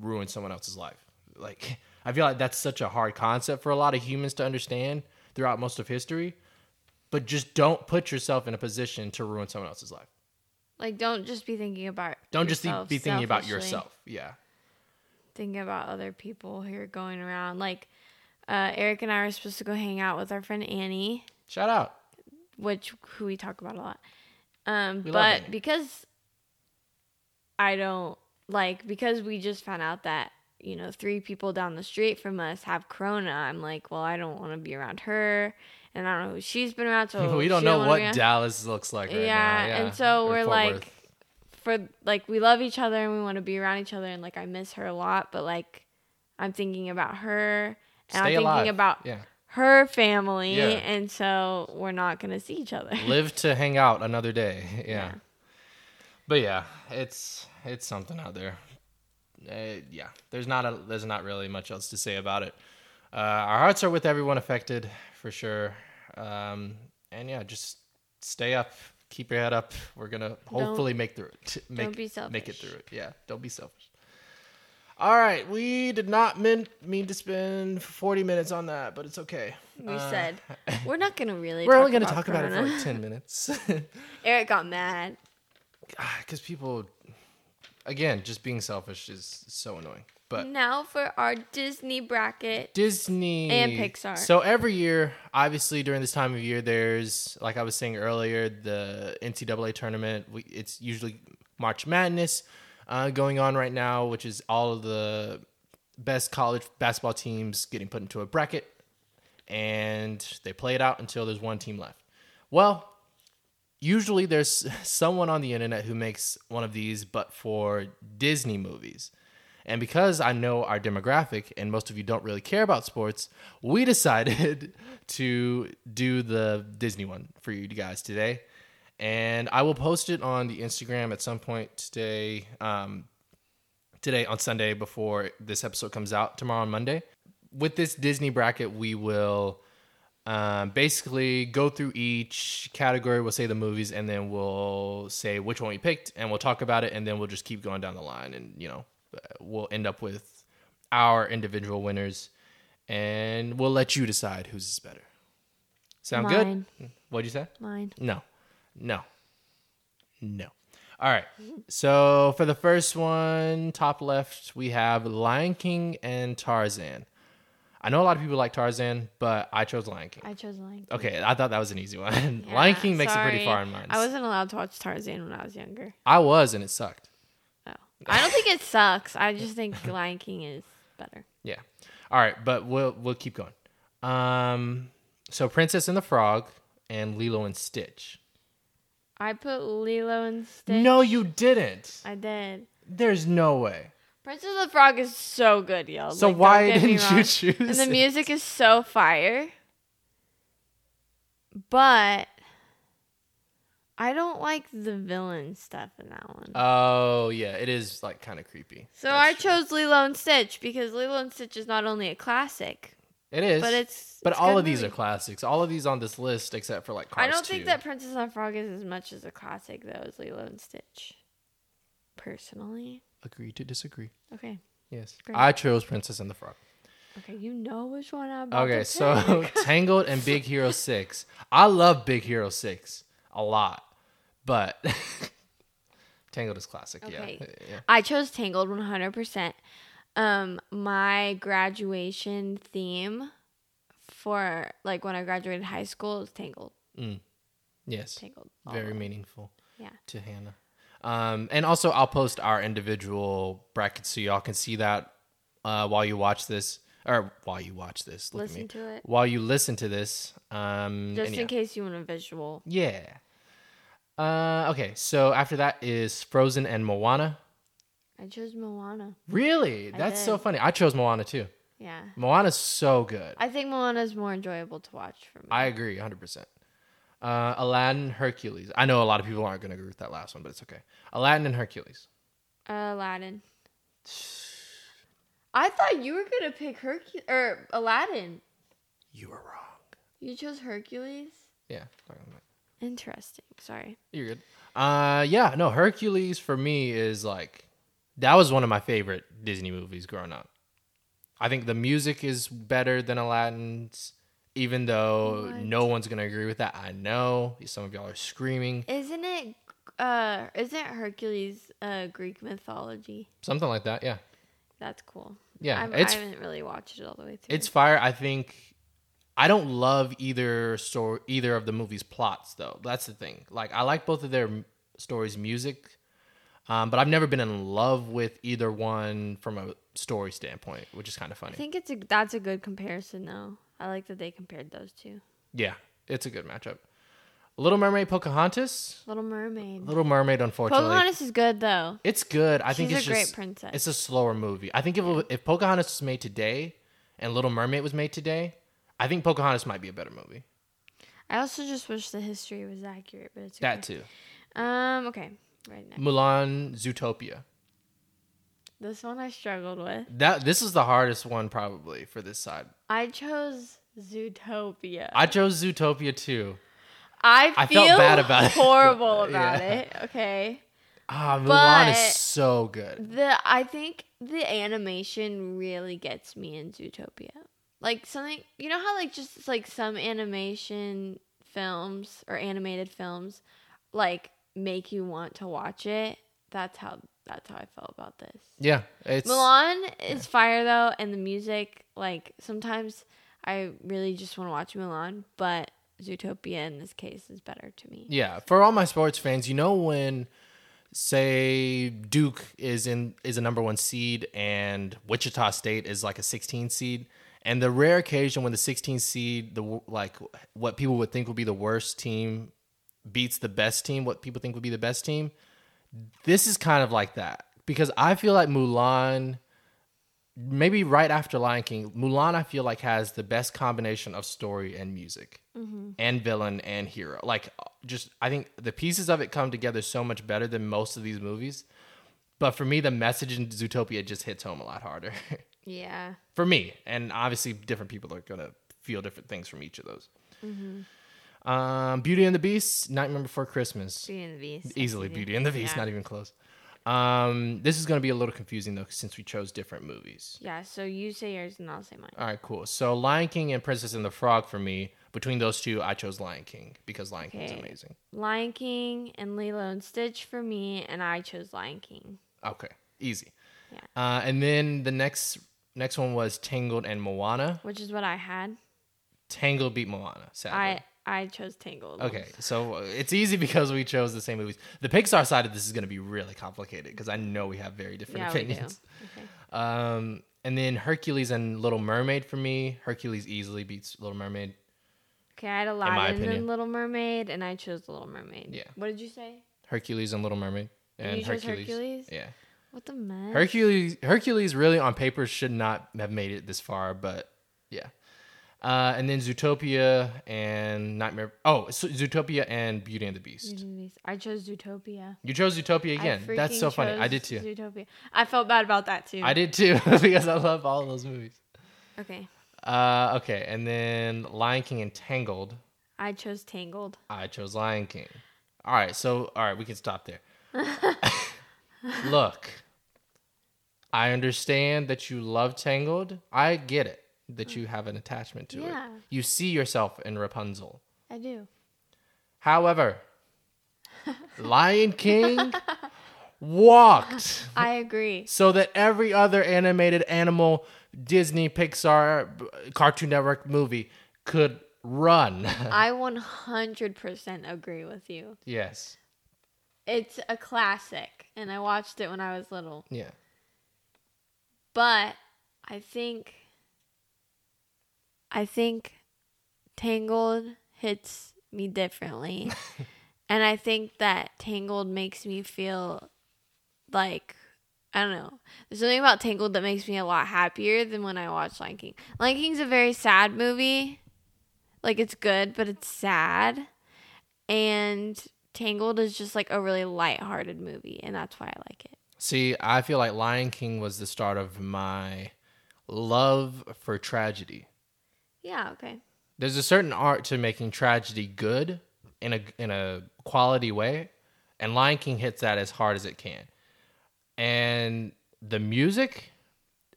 ruin someone else's life. Like I feel like that's such a hard concept for a lot of humans to understand throughout most of history. But just don't put yourself in a position to ruin someone else's life. Like don't just be thinking about Don't just be, yourself be thinking about yourself. Yeah. Thinking about other people who are going around. Like uh, Eric and I are supposed to go hang out with our friend Annie. Shout out. which who we talk about a lot. Um, We but because I don't like because we just found out that you know three people down the street from us have corona. I'm like, well, I don't want to be around her, and I don't know who she's been around. So we don't know wanna what Dallas looks like right yeah, now. and so or we're Fort like, Worth. for like we love each other and we want to be around each other, and like I miss her a lot, but like I'm thinking about her and Stay I'm thinking about yeah. her family, Yeah. and so we're not gonna see each other. Live to hang out another day. Yeah. Yeah. But yeah, it's it's something out there. Uh, yeah, there's not a there's not really much else to say about it. Uh, our hearts are with everyone affected for sure. Um, and yeah, just stay up, keep your head up. We're gonna hopefully make through it. Make, don't be Make it through it. Yeah, don't be selfish. All right, we did not mean mean to spend 40 minutes on that, but it's okay. We Uh, said we're not gonna really. we're only gonna talk about it for like 10 minutes. Eric got mad. because people again just being selfish is so annoying but Now for our Disney bracket. disney And Pixar. so every year obviously during this time of year there's like i was saying earlier the ncaa tournament we, it's usually march madness uh, going on right now which is all of the best college basketball teams getting put into a bracket and they play it out until there's one team left. Well usually there's someone on the internet who makes one of these but for disney movies. And because i know our demographic and most of you don't really care about sports we decided to do the disney one for you guys today and i will post it on the instagram at some point today um, today on sunday before this episode comes out tomorrow on monday with this disney bracket we will um, basically go through each category. We'll say the movies, and then we'll say which one we picked, and we'll talk about it, and then we'll just keep going down the line, and you know, we'll end up with our individual winners, and we'll let you decide whose is better. Sound Mine. good? What'd you say? Mine. No, no, no. All right. So for the first one, top left, we have Lion King and Tarzan. I know a lot of people like Tarzan, but I chose Lion King. I chose Lion King. Okay, I thought that was an easy one. Yeah, Lion King makes it pretty far in mine. I wasn't allowed to watch Tarzan when I was younger. I was, and it sucked. Oh. I don't think it sucks. I just think Lion King is better. Yeah. All right, but we'll we'll keep going. Um, so Princess and the Frog and Lilo and Stitch. I put Lilo and Stitch. No, you didn't. I did. There's no way. Princess of the Frog is so good, yo. So Like, why didn't you choose? And the music is so fire. But I don't like the villain stuff in that one. Oh yeah, it is like kind of creepy. so That's I true. chose Lilo and Stitch because Lilo and Stitch is not only a classic, It is, but it's but it's all good of these movie. are classics. All of these on this list, except for like Cars I don't 2. think that Princess and the Frog is as much as a classic though as Lilo and Stitch. Personally. Agree to disagree. Okay. Yes, Great. I chose Princess and the Frog. Okay, you know which one I'm about Okay, to so pick. Tangled and Big Hero Six. I love Big Hero Six a lot, but Tangled is classic. Okay. Yeah, yeah. I chose Tangled 100%. Um, my graduation theme for like when I graduated high school is Tangled. Mm. Yes, Tangled. very meaningful. Yeah. to Hannah. Um, and also, I'll post our individual brackets so y'all can see that uh, while you watch this, or while you watch this. Look Listen me. to it. While you listen to this. Um, Just in yeah. case you want a visual. Yeah. Uh, okay, so after that is Frozen and Moana. I chose Moana. Really? I That's so funny. I chose Moana too. Yeah. Moana's so good. I think Moana is more enjoyable to watch for me. I agree 100%. Uh, Aladdin, Hercules. I know a lot of people aren't going to agree with that last one, but it's okay. Aladdin and Hercules. Aladdin. I thought you were gonna pick Hercules or Aladdin. You were wrong. You chose Hercules. Yeah. Interesting. Sorry. You're good. Uh, yeah, no, Hercules for me is like that was one of my favorite Disney movies growing up. I think the music is better than Aladdin's, even though What? no one's gonna agree with that. I know some of y'all are screaming Isn't it? Uh, isn't Hercules uh Greek mythology? something like that. Yeah, That's cool. yeah, I'm, it's I haven't really watched it all the way through. it's fire. I think I don't love either story, either of the movie's plots though. That's the thing. Like I like both of their stories' music, um, but I've never been in love with either one from a story standpoint, which is kind of funny. I think it's a that's a good comparison though. I like that they compared those two. Yeah, it's a good matchup. Little Mermaid, Pocahontas. Little Mermaid. Little Mermaid, unfortunately, Pocahontas is good though. it's good. I think it's a great princess. it's a slower movie. I think if it, if Pocahontas was made today and Little Mermaid was made today, I think Pocahontas might be a better movie. I also just wish the history was accurate, but it's That too. Um. Okay. Right now, Mulan, Zootopia. this one I struggled with. That this is the hardest one probably for this side. I chose Zootopia. I chose Zootopia too. I I feel felt bad about it. horrible about Yeah. it. Okay. Ah, Mulan But- is so good. The I think the animation really gets me in Zootopia. Like something you know how like just like some animation films or animated films like make you want to watch it. That's how that's how I felt about this. Yeah, it's Mulan is fire though, and the music like sometimes I really just want to watch Mulan, but Zootopia in this case is better to me. Yeah, for all my sports fans, you know when say Duke is in is a number 1 seed and Wichita State is like a 16 seed and the rare occasion when the 16 seed the like what people would think would be the worst team beats the best team, what people think would be the best team, this is kind of like that because I feel like Mulan maybe right after Lion King, Mulan I feel like has the best combination of story and music mm-hmm. and villain and hero. Like just I think the pieces of it come together so much better than most of these movies. But for me the message in Zootopia just hits home a lot harder. Yeah. for me, and obviously different people are going to feel different things from each of those. Mm-hmm. Um, Beauty and the Beast, Nightmare Before Christmas. Beauty and the Beast. Easily. Beauty and the Beast, Yeah. not even close. Um, this is going to be a little confusing though, since we chose different movies. Yeah, so you say yours and I'll say mine. All right, cool. So Lion King and Princess and the Frog for me. Between those two, I chose Lion King because Lion King's Okay. amazing. Lion King and Lilo and Stitch for me, and I chose Lion King. Okay, easy. Yeah. Uh, and then the next next one was Tangled and Moana. Which is what I had. Tangled beat Moana. Sadly. I I chose Tangled. Okay, so uh, it's easy because we chose the same movies. The Pixar side of this is going to be really complicated because I know we have very different Yeah, we do. opinions. Okay. Um, and then Hercules and Little Mermaid for me. Hercules easily beats Little Mermaid. Okay, I had a Aladdin opinion. and Little Mermaid, and I chose Little Mermaid. Yeah. What did you say? Hercules and Little Mermaid. And you Hercules. Hercules? Yeah. What the mess? Hercules Hercules really on paper should not have made it this far, but yeah. Uh, and then Zootopia and Nightmare. Oh, so Zootopia and Beauty and the Beast. I chose Zootopia. You chose Zootopia again. That's so funny. I did too. Zootopia. I felt bad about that too. I did too because I love all those movies. okay. Uh, okay, and then Lion King and Tangled. I chose Tangled. I chose Lion King. All right, so all right, we can stop there. Look, I understand that you love Tangled. I get it that you mm. have an attachment to Yeah. it. You see yourself in Rapunzel. I do. However, Lion King walked I agree. so that every other animated animal Disney, Pixar, Cartoon Network movie could run. I 100% agree with you. yes. It's a classic, and I watched it when I was little. Yeah. But I think I think Tangled hits me differently. and I think that Tangled makes me feel like I don't know. There's something about Tangled that makes me a lot happier than when I watch Lion King. Lion King's a very sad movie. Like it's good, but it's sad. And Tangled is just like a really light-hearted movie, and that's why I like it. See, I feel like Lion King was the start of my love for tragedy. Yeah, okay. There's a certain art to making tragedy good in a in a quality way, and Lion King hits that as hard as it can. And the music,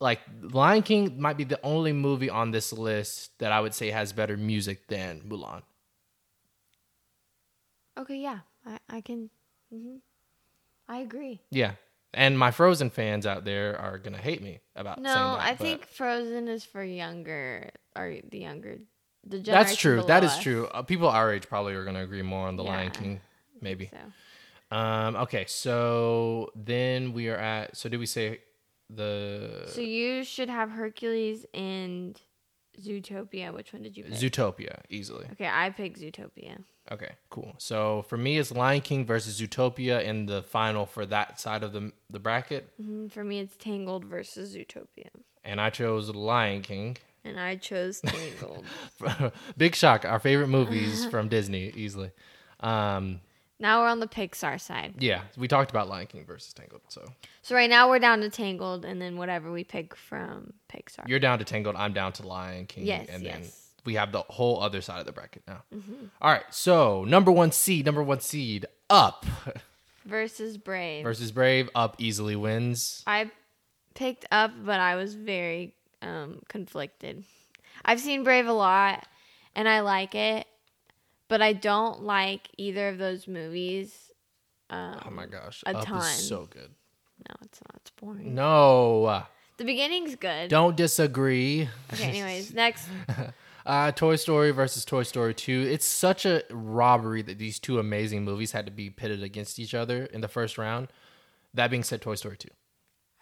like Lion King, might be the only movie on this list that I would say has better music than Mulan. Okay, yeah, I, I can. hmm I agree. Yeah, and my Frozen fans out there are gonna hate me about saying No, that. I but- think Frozen is for younger or the younger. The that's true. That is us. true. Uh, people our age probably are gonna agree more on the Lion King, maybe. So, Um, okay, so then we are at. So did we say the so you should have Hercules and Zootopia. Which one did you pick? Zootopia easily? okay, I picked Zootopia. Okay, cool. So for me, it's Lion King versus Zootopia in the final for that side of the the bracket, hmm For me, it's Tangled versus Zootopia, and I chose Lion King. And I chose Tangled. Big shock! Our favorite movies from Disney easily. Um, now we're on the Pixar side. yeah, we talked about Lion King versus Tangled. So So right now we're down to Tangled, and then whatever we pick from Pixar. you're down to Tangled. I'm down to Lion King. Yes, and then yes. we have the whole other side of the bracket now. All right, so number one seed, number one seed, up versus Brave. versus Brave. Up easily wins. I picked up, but I was very um, conflicted. I've seen Brave a lot, and I like it, but I don't like either of those movies. Um, Oh my gosh, a Up ton. is so good. No, it's not. It's boring. No, The beginning's good. don't disagree. Okay, anyways, next. Uh, Toy Story versus Toy Story 2. It's such a robbery that these two amazing movies had to be pitted against each other in the first round. That being said, Toy Story 2.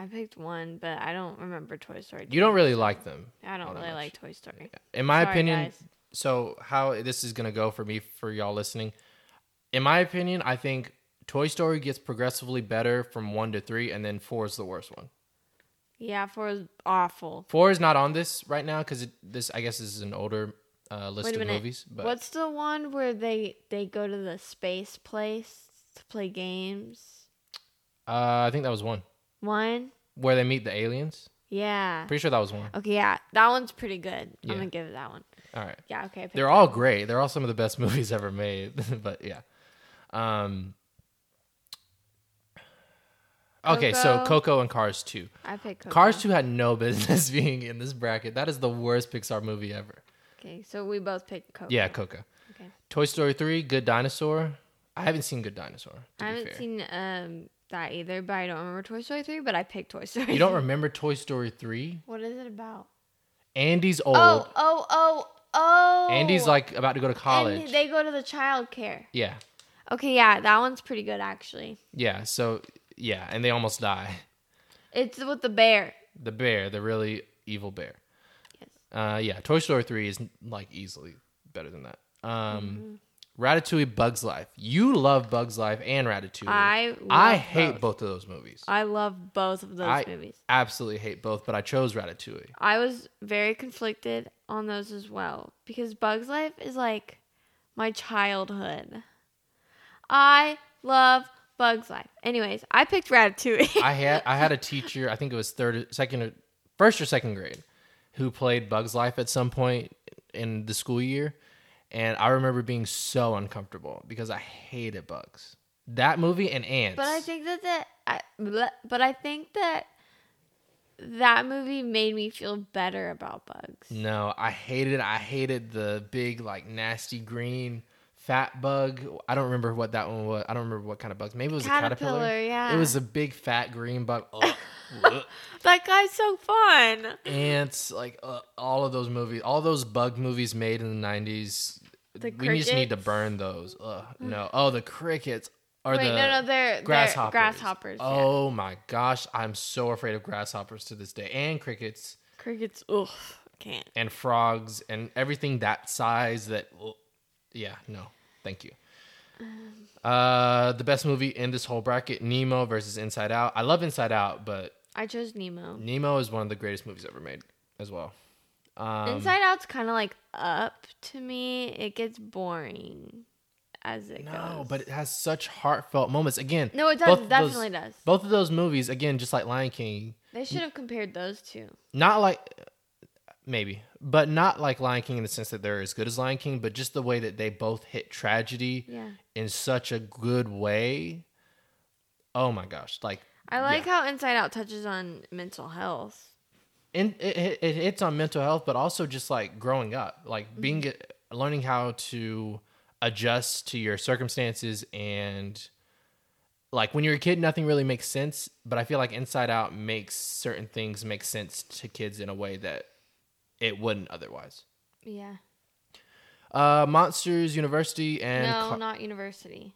I picked one, but I don't remember Toy Story. You don't really like them. I don't really much. like Toy Story. In my Sorry, opinion, guys. so how this is going to go for me, for y'all listening. In my opinion, I think Toy Story gets progressively better from 1 to 3, and then 4 is the worst one. Yeah, four is awful. 4 is not on this right now because this, I guess, is an older uh, list of movies. But What's the one where they they go to the space place to play games? uh, I think that was one. One? Where they meet the aliens. Yeah. Pretty sure that was one. Okay, yeah, that one's pretty good. Yeah. I'm gonna give it that one. All right. Yeah, okay. They're all great. They're all some of the best movies ever made. but yeah. Um Okay, so Coco. Coco and Cars 2. I picked Coco. Cars 2 had no business being in this bracket. That is the worst Pixar movie ever. Okay, so we both picked Coco. Yeah, Coco. Okay. Toy Story 3, Good Dinosaur. I haven't seen Good Dinosaur. I haven't seen um that either, but I don't remember Toy Story 3, but I picked Toy Story. You don't remember Toy Story 3? What is it about? Andy's old. Oh, oh, oh, oh. Andy's like about to go to college. And they go to the child care. yeah. Okay, yeah, that one's pretty good actually. Yeah. So, yeah. And they almost die. It's with the bear. The bear, the really evil bear. Yes. Uh, yeah, Toy Story 3 is like easily better than that. Um, Mm-hmm. Ratatouille, Bugs Life. You love Bugs Life and Ratatouille. I I hate both. both of those movies. I love both of those I movies. absolutely hate both, but I chose Ratatouille. I was very conflicted on those as well because Bugs Life is like my childhood. I love Bugs Life. Anyways, I picked Ratatouille. I had I had a teacher, I think it was third, second, or first or second grade, who played Bugs Life at some point in the school year, and I remember being so uncomfortable because I hated bugs. That movie and ants. but I think that that I, but I think that that movie made me feel better about bugs. no, I hated. I hated the big like nasty green fat bug. I don't remember what that one was. I don't remember what kind of bugs. Maybe it was a caterpillar. Caterpillar, yeah. It was a big fat green bug. That guy's so fun. ants like uh, all of those movies all those bug movies made in the 90s The we just need to burn those Ugh, no oh the crickets are Wait, the no, no, they're they're grasshoppers grasshoppers. yeah. oh my gosh i'm so afraid of grasshoppers to this day and crickets crickets. Ugh, can't. and frogs and everything that size that ugh. yeah no thank you uh the best movie in this whole bracket nemo versus inside out i love inside out but I chose Nemo. nemo is one of the greatest movies ever made as well um, Inside Out's kind of like up to me. It gets boring as it No, goes. No, but it has such heartfelt moments. Again, no, it does. of those- definitely does. Both of those movies, again, just like Lion King, They should have compared those two. not like maybe, but not like Lion King in the sense that they're as good as Lion King, but just the way that they both hit tragedy Yeah. in such a good way. Oh my gosh! Like I like how Inside Out touches on mental health. In, it, it, it hits on mental health, but also just like growing up, like being learning how to adjust to your circumstances and like when you're a kid, nothing really makes sense. But I feel like Inside Out makes certain things make sense to kids in a way that it wouldn't otherwise. Yeah. Uh, Monsters University and no, Car- not university.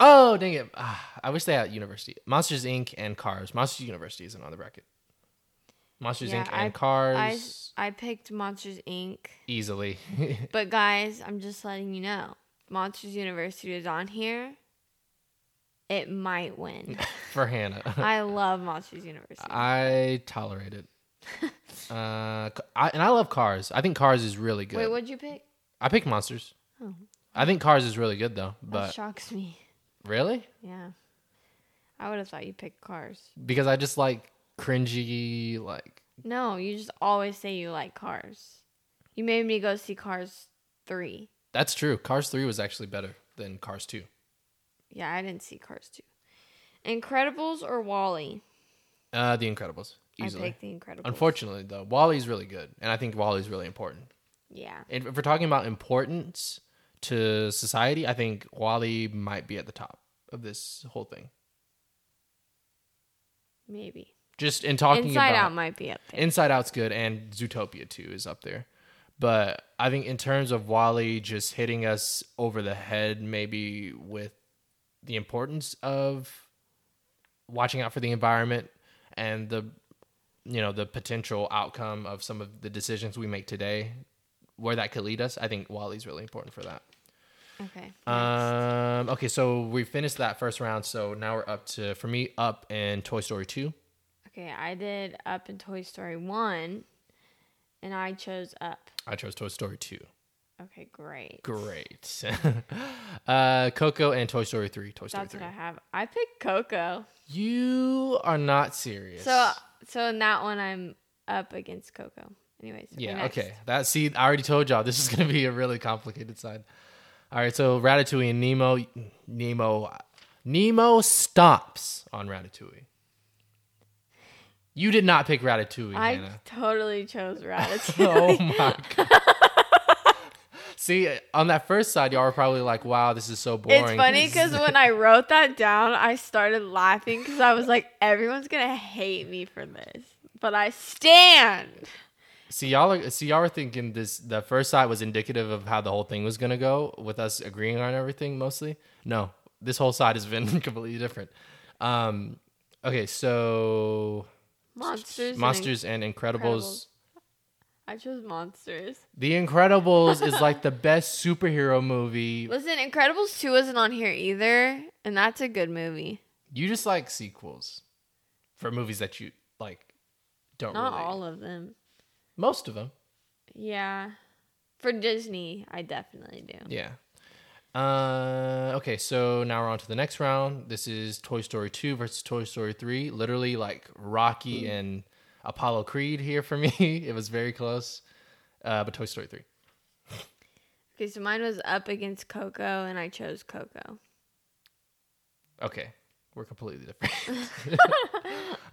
oh dang it! Ah, I wish they had University. Monsters Inc. and Cars. Monsters University isn't on the bracket. Monsters Yeah, Inc. I- and Cars I I picked Monsters Inc. easily. But guys, I'm just letting you know, Monsters University is on here. It might win. for Hannah. I love Monsters University. I tolerate it. uh, I, and I love Cars. I think Cars is really good. Wait, what'd you pick? I pick Monsters. Oh. I think Cars is really good though. That But shocks me. really, Yeah. I would have thought you picked Cars. because I just like cringy, like No, you just always say you like Cars. You made me go see Cars 3. that's true. Cars three was actually better than Cars two. Yeah, I didn't see Cars 2. Incredibles or WALL-E? Uh, The Incredibles, easily. I picked The Incredibles. Unfortunately, though, WALL-E's really good, and I think WALL-E's really important. Yeah. And if we're talking about importance to society, I think WALL-E might be at the top of this whole thing. Maybe. Just in talking Inside about Out might be up there. Inside Out's good, and Zootopia too is up there. But I think in terms of WALL-E just hitting us over the head, maybe with the importance of watching out for the environment and the you know the potential outcome of some of the decisions we make today, where that could lead us, I think WALL-E's really important for that. okay. Um, okay, so we finished that first round, so now we're up to for me up in Toy Story two. Okay, I did Up in Toy Story 1, and I chose Up. I chose Toy Story two. Okay, great. Great. uh, Coco and Toy Story 3. Toy Story That's 3. what I have. I picked Coco. You are not serious. So, so in that one, I'm up against Coco. Anyways. yeah, okay. That see, I already told y'all this is gonna be a really complicated side. All right, so Ratatouille and Nemo, Nemo, Nemo stops on Ratatouille. You did not pick Ratatouille, I Hannah. totally chose Ratatouille. Oh my god. See, on that first side, y'all were probably like, "Wow, this is so boring." It's funny because when I wrote that down, I started laughing because I was like, everyone's gonna hate me for this, but I stand. See y'all are see y'all were thinking this the first side was indicative of how the whole thing was gonna go with us agreeing on everything mostly. No, this whole side has been completely different. Um okay, so Monsters. Monsters and Incredibles. Incredibles. I chose monsters. The Incredibles is like the best superhero movie. Listen, Incredibles 2 wasn't on here either, and that's a good movie. You just like sequels for movies that you like don't Not really. all of them. Most of them. Yeah. For Disney, I definitely do. Yeah. Uh, okay, so now we're on to the next round. This is Toy Story 2 versus Toy Story 3. Literally like Rocky and Apollo Creed here for me. it was very close. Uh, but Toy Story 3. Okay, so mine was up against Coco, and I chose Coco. Okay, we're completely different.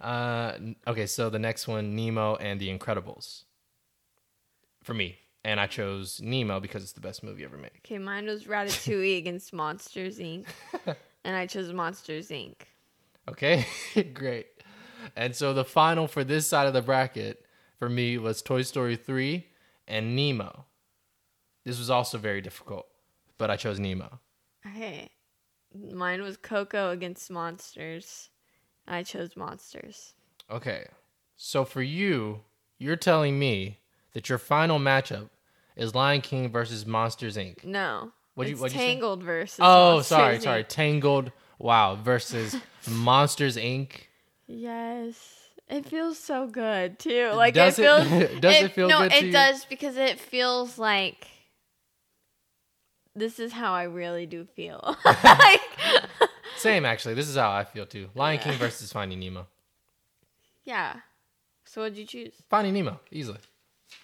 uh, okay, so the next one, Nemo and the Incredibles. For me, and I chose Nemo because it's the best movie ever made. Okay, mine was Ratatouille against Monsters Inc. and I chose Monsters Inc. Okay, great. And so the final for this side of the bracket for me was Toy Story 3 and Nemo. This was also very difficult, but I chose Nemo. Okay, mine was Coco against Monsters. I chose Monsters. Okay, so for you, you're telling me that your final matchup is Lion King versus Monsters Inc. No, What'd you- you say? Tangled versus. Oh, Monsters, sorry, Inc. sorry. Tangled, wow, versus Monsters Inc. Yes. It feels so good too. Like Does it it- feels. does it feel no, good to it you? does because it feels like this is how I really do feel. like, Same, actually. This is how I feel too. Lion King versus Finding Nemo. yeah. So what'd you choose? Finding Nemo, easily.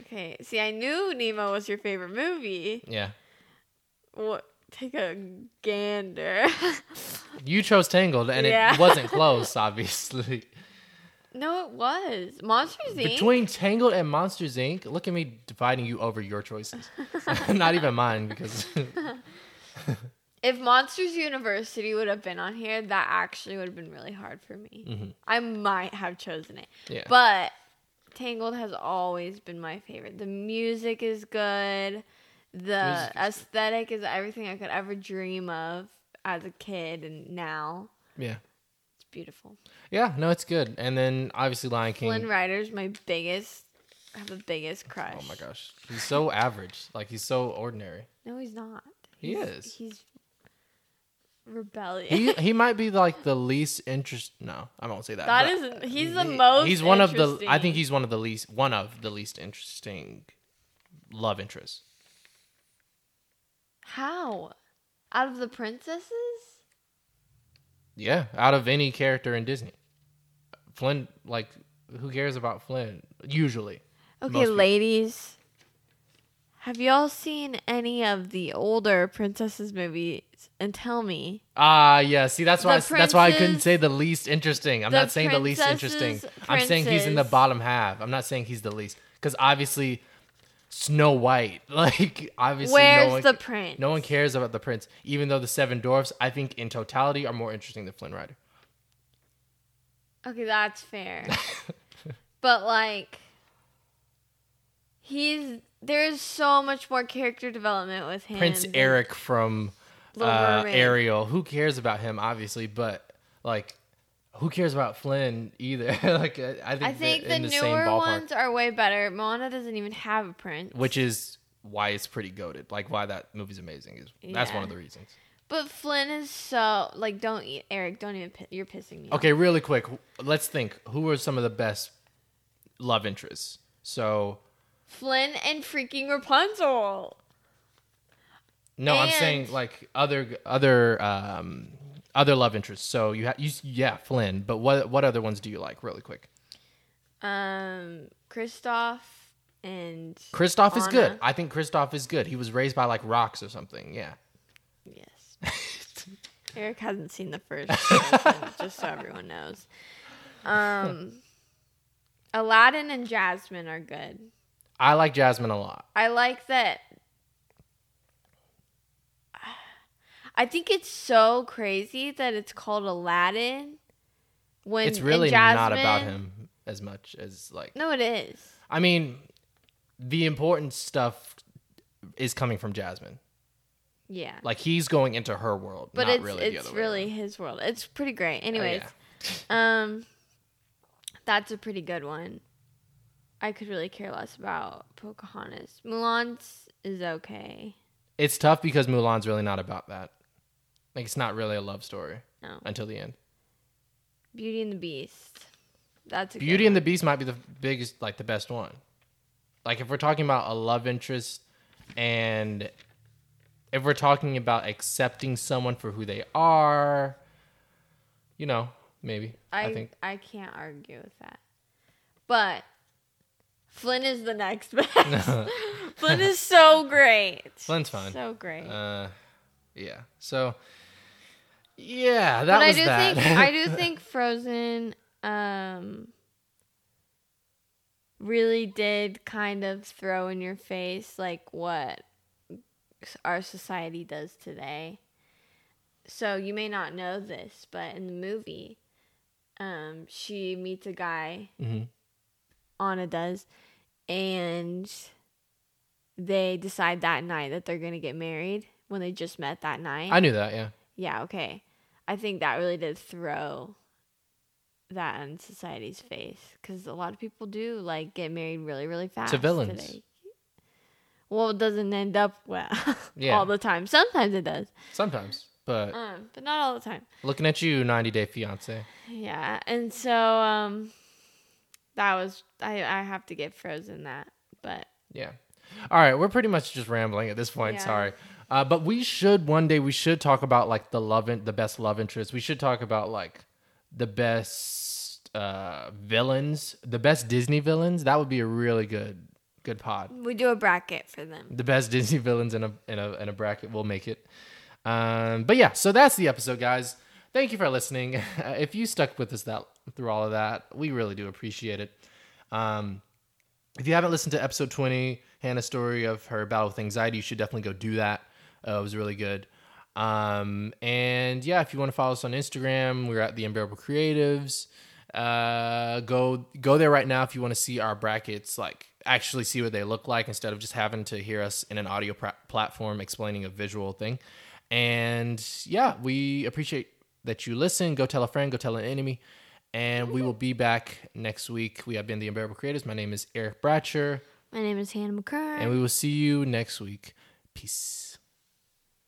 Okay. See, I knew Nemo was your favorite movie. Yeah. What? Take a gander. You chose Tangled, and Yeah. it wasn't close, obviously. no, it was Monsters Inc. Between Tangled and Monsters Inc., look at me dividing you over your choices. Not even mine, because If Monsters University would have been on here, that actually would have been really hard for me. Mhm. I might have chosen it. yeah. But Tangled has always been my favorite. The music is good. The Music is good. aesthetic is everything I could ever dream of as a kid and now. yeah. It's beautiful. Yeah, no, it's good. And then obviously Lion King. Flynn Rider's my biggest I have the biggest oh crush. Oh my gosh. He's so average. Like, he's so ordinary. No, he's not. He is. He's rebellious. He he might be like the least interest. No, I won't say that. That he's the he- most He's one of the. I think he's one of the least. One of the least interesting love interests. How? Out of the princesses? Yeah, out of any character in Disney, Flynn. Like, who cares about Flynn? Usually, Okay, ladies. Have y'all seen any of the older princesses movies? And tell me. ah, yeah. See, that's why. The that's why I couldn't say the least interesting. I'm the not saying the least interesting. I'm saying he's in the bottom half. I'm not saying he's the least because obviously, Snow White. Like, obviously, Where's no one, the prince? No one cares about the prince, even though the seven dwarfs, I think, in totality, are more interesting than Flynn Rider. Okay, that's fair. but like he's there's so much more character development with him. Prince Eric from uh, Ariel. Who cares about him? Obviously, but like, who cares about Flynn either? like, I think, I think the the newer ones are way better. Moana doesn't even have a prince. which is why it's pretty goaded. Like, why that movie's amazing is that's one of the reasons. but Flynn is so like don't eat Eric, don't even you're pissing me off. Okay, really quick, let's think. Who are some of the best love interests? So, Flynn and freaking Rapunzel. No, I'm saying like other other um other love interests. So you have you yeah Flynn, but what what other ones do you like? Really quick. Um Kristoff and Kristoff is good. I think Kristoff is good. He was raised by like rocks or something. Yeah. Yes. Eric hasn't seen the first version, just so everyone knows. Um, Aladdin and Jasmine are good. I like Jasmine a lot. I like that. I think it's so crazy that it's called Aladdin. When It's really not about him as much as like No, it is. I mean the important stuff is coming from Jasmine. Yeah, Like he's going into her world, but not it's really the it's other really his world. It's pretty great. Oh, Anyways, yeah. um, that's a pretty good one. I could really care less about Pocahontas. Mulan's is okay. It's tough because Mulan's really not about that. Like it's not really a love story No. until the end. Beauty and the Beast. That's a good Beauty and the. Beast might be the biggest, like the best one. Like if we're talking about a love interest, and if we're talking about accepting someone for who they are, you know, maybe I, I think I can't argue with that. But Flynn is the next best. Flynn is so great. Flynn's fine. So great. Uh, yeah. So, yeah, that but I do that. think I do think Frozen um really did kind of throw in your face like what our society does today. So you may not know this, but in the movie, um, she meets a guy, Mhm. Anna does, and they decide that night that they're gonna get married when they just met that night. I knew that. Yeah. Yeah, okay. I think that really did throw that in society's face because a lot of people do like get married really, really fast. to villains. Today. Well, it doesn't end up well Yeah. all the time. Sometimes it does, Sometimes, but um, but not all the time. looking at you, 90 Day Fiance. Yeah, and so um, that was I. I have to get Frozen that, but Yeah. All right, we're pretty much just rambling at this point. Yeah. Sorry, uh, but we should one day we should talk about like the love in, the best love interest. We should talk about like the best uh, villains, the best Disney villains. That would be a really good good pod. we do a bracket for them. The best Disney villains in a in a in a bracket. We'll make it. Um, but yeah, so that's the episode, guys. Thank you for listening. if you stuck with us that through all of that, we really do appreciate it. Um, if you haven't listened to episode 20, Hannah's story of her battle with anxiety, you should definitely go do that. Uh, it was really good. Um, and yeah, if you want to follow us on Instagram, we're at the Unbearable Creatives. Uh, go go there right now if you want to see our brackets, like actually see what they look like instead of just having to hear us in an audio pra- platform explaining a visual thing. And yeah, we appreciate that you listen. Go tell a friend, go tell an enemy. And we will be back next week. We have been the Unbearable Creators. My name is Eric Bratcher, My name is Hannah McCray. and we will see you next week. Peace.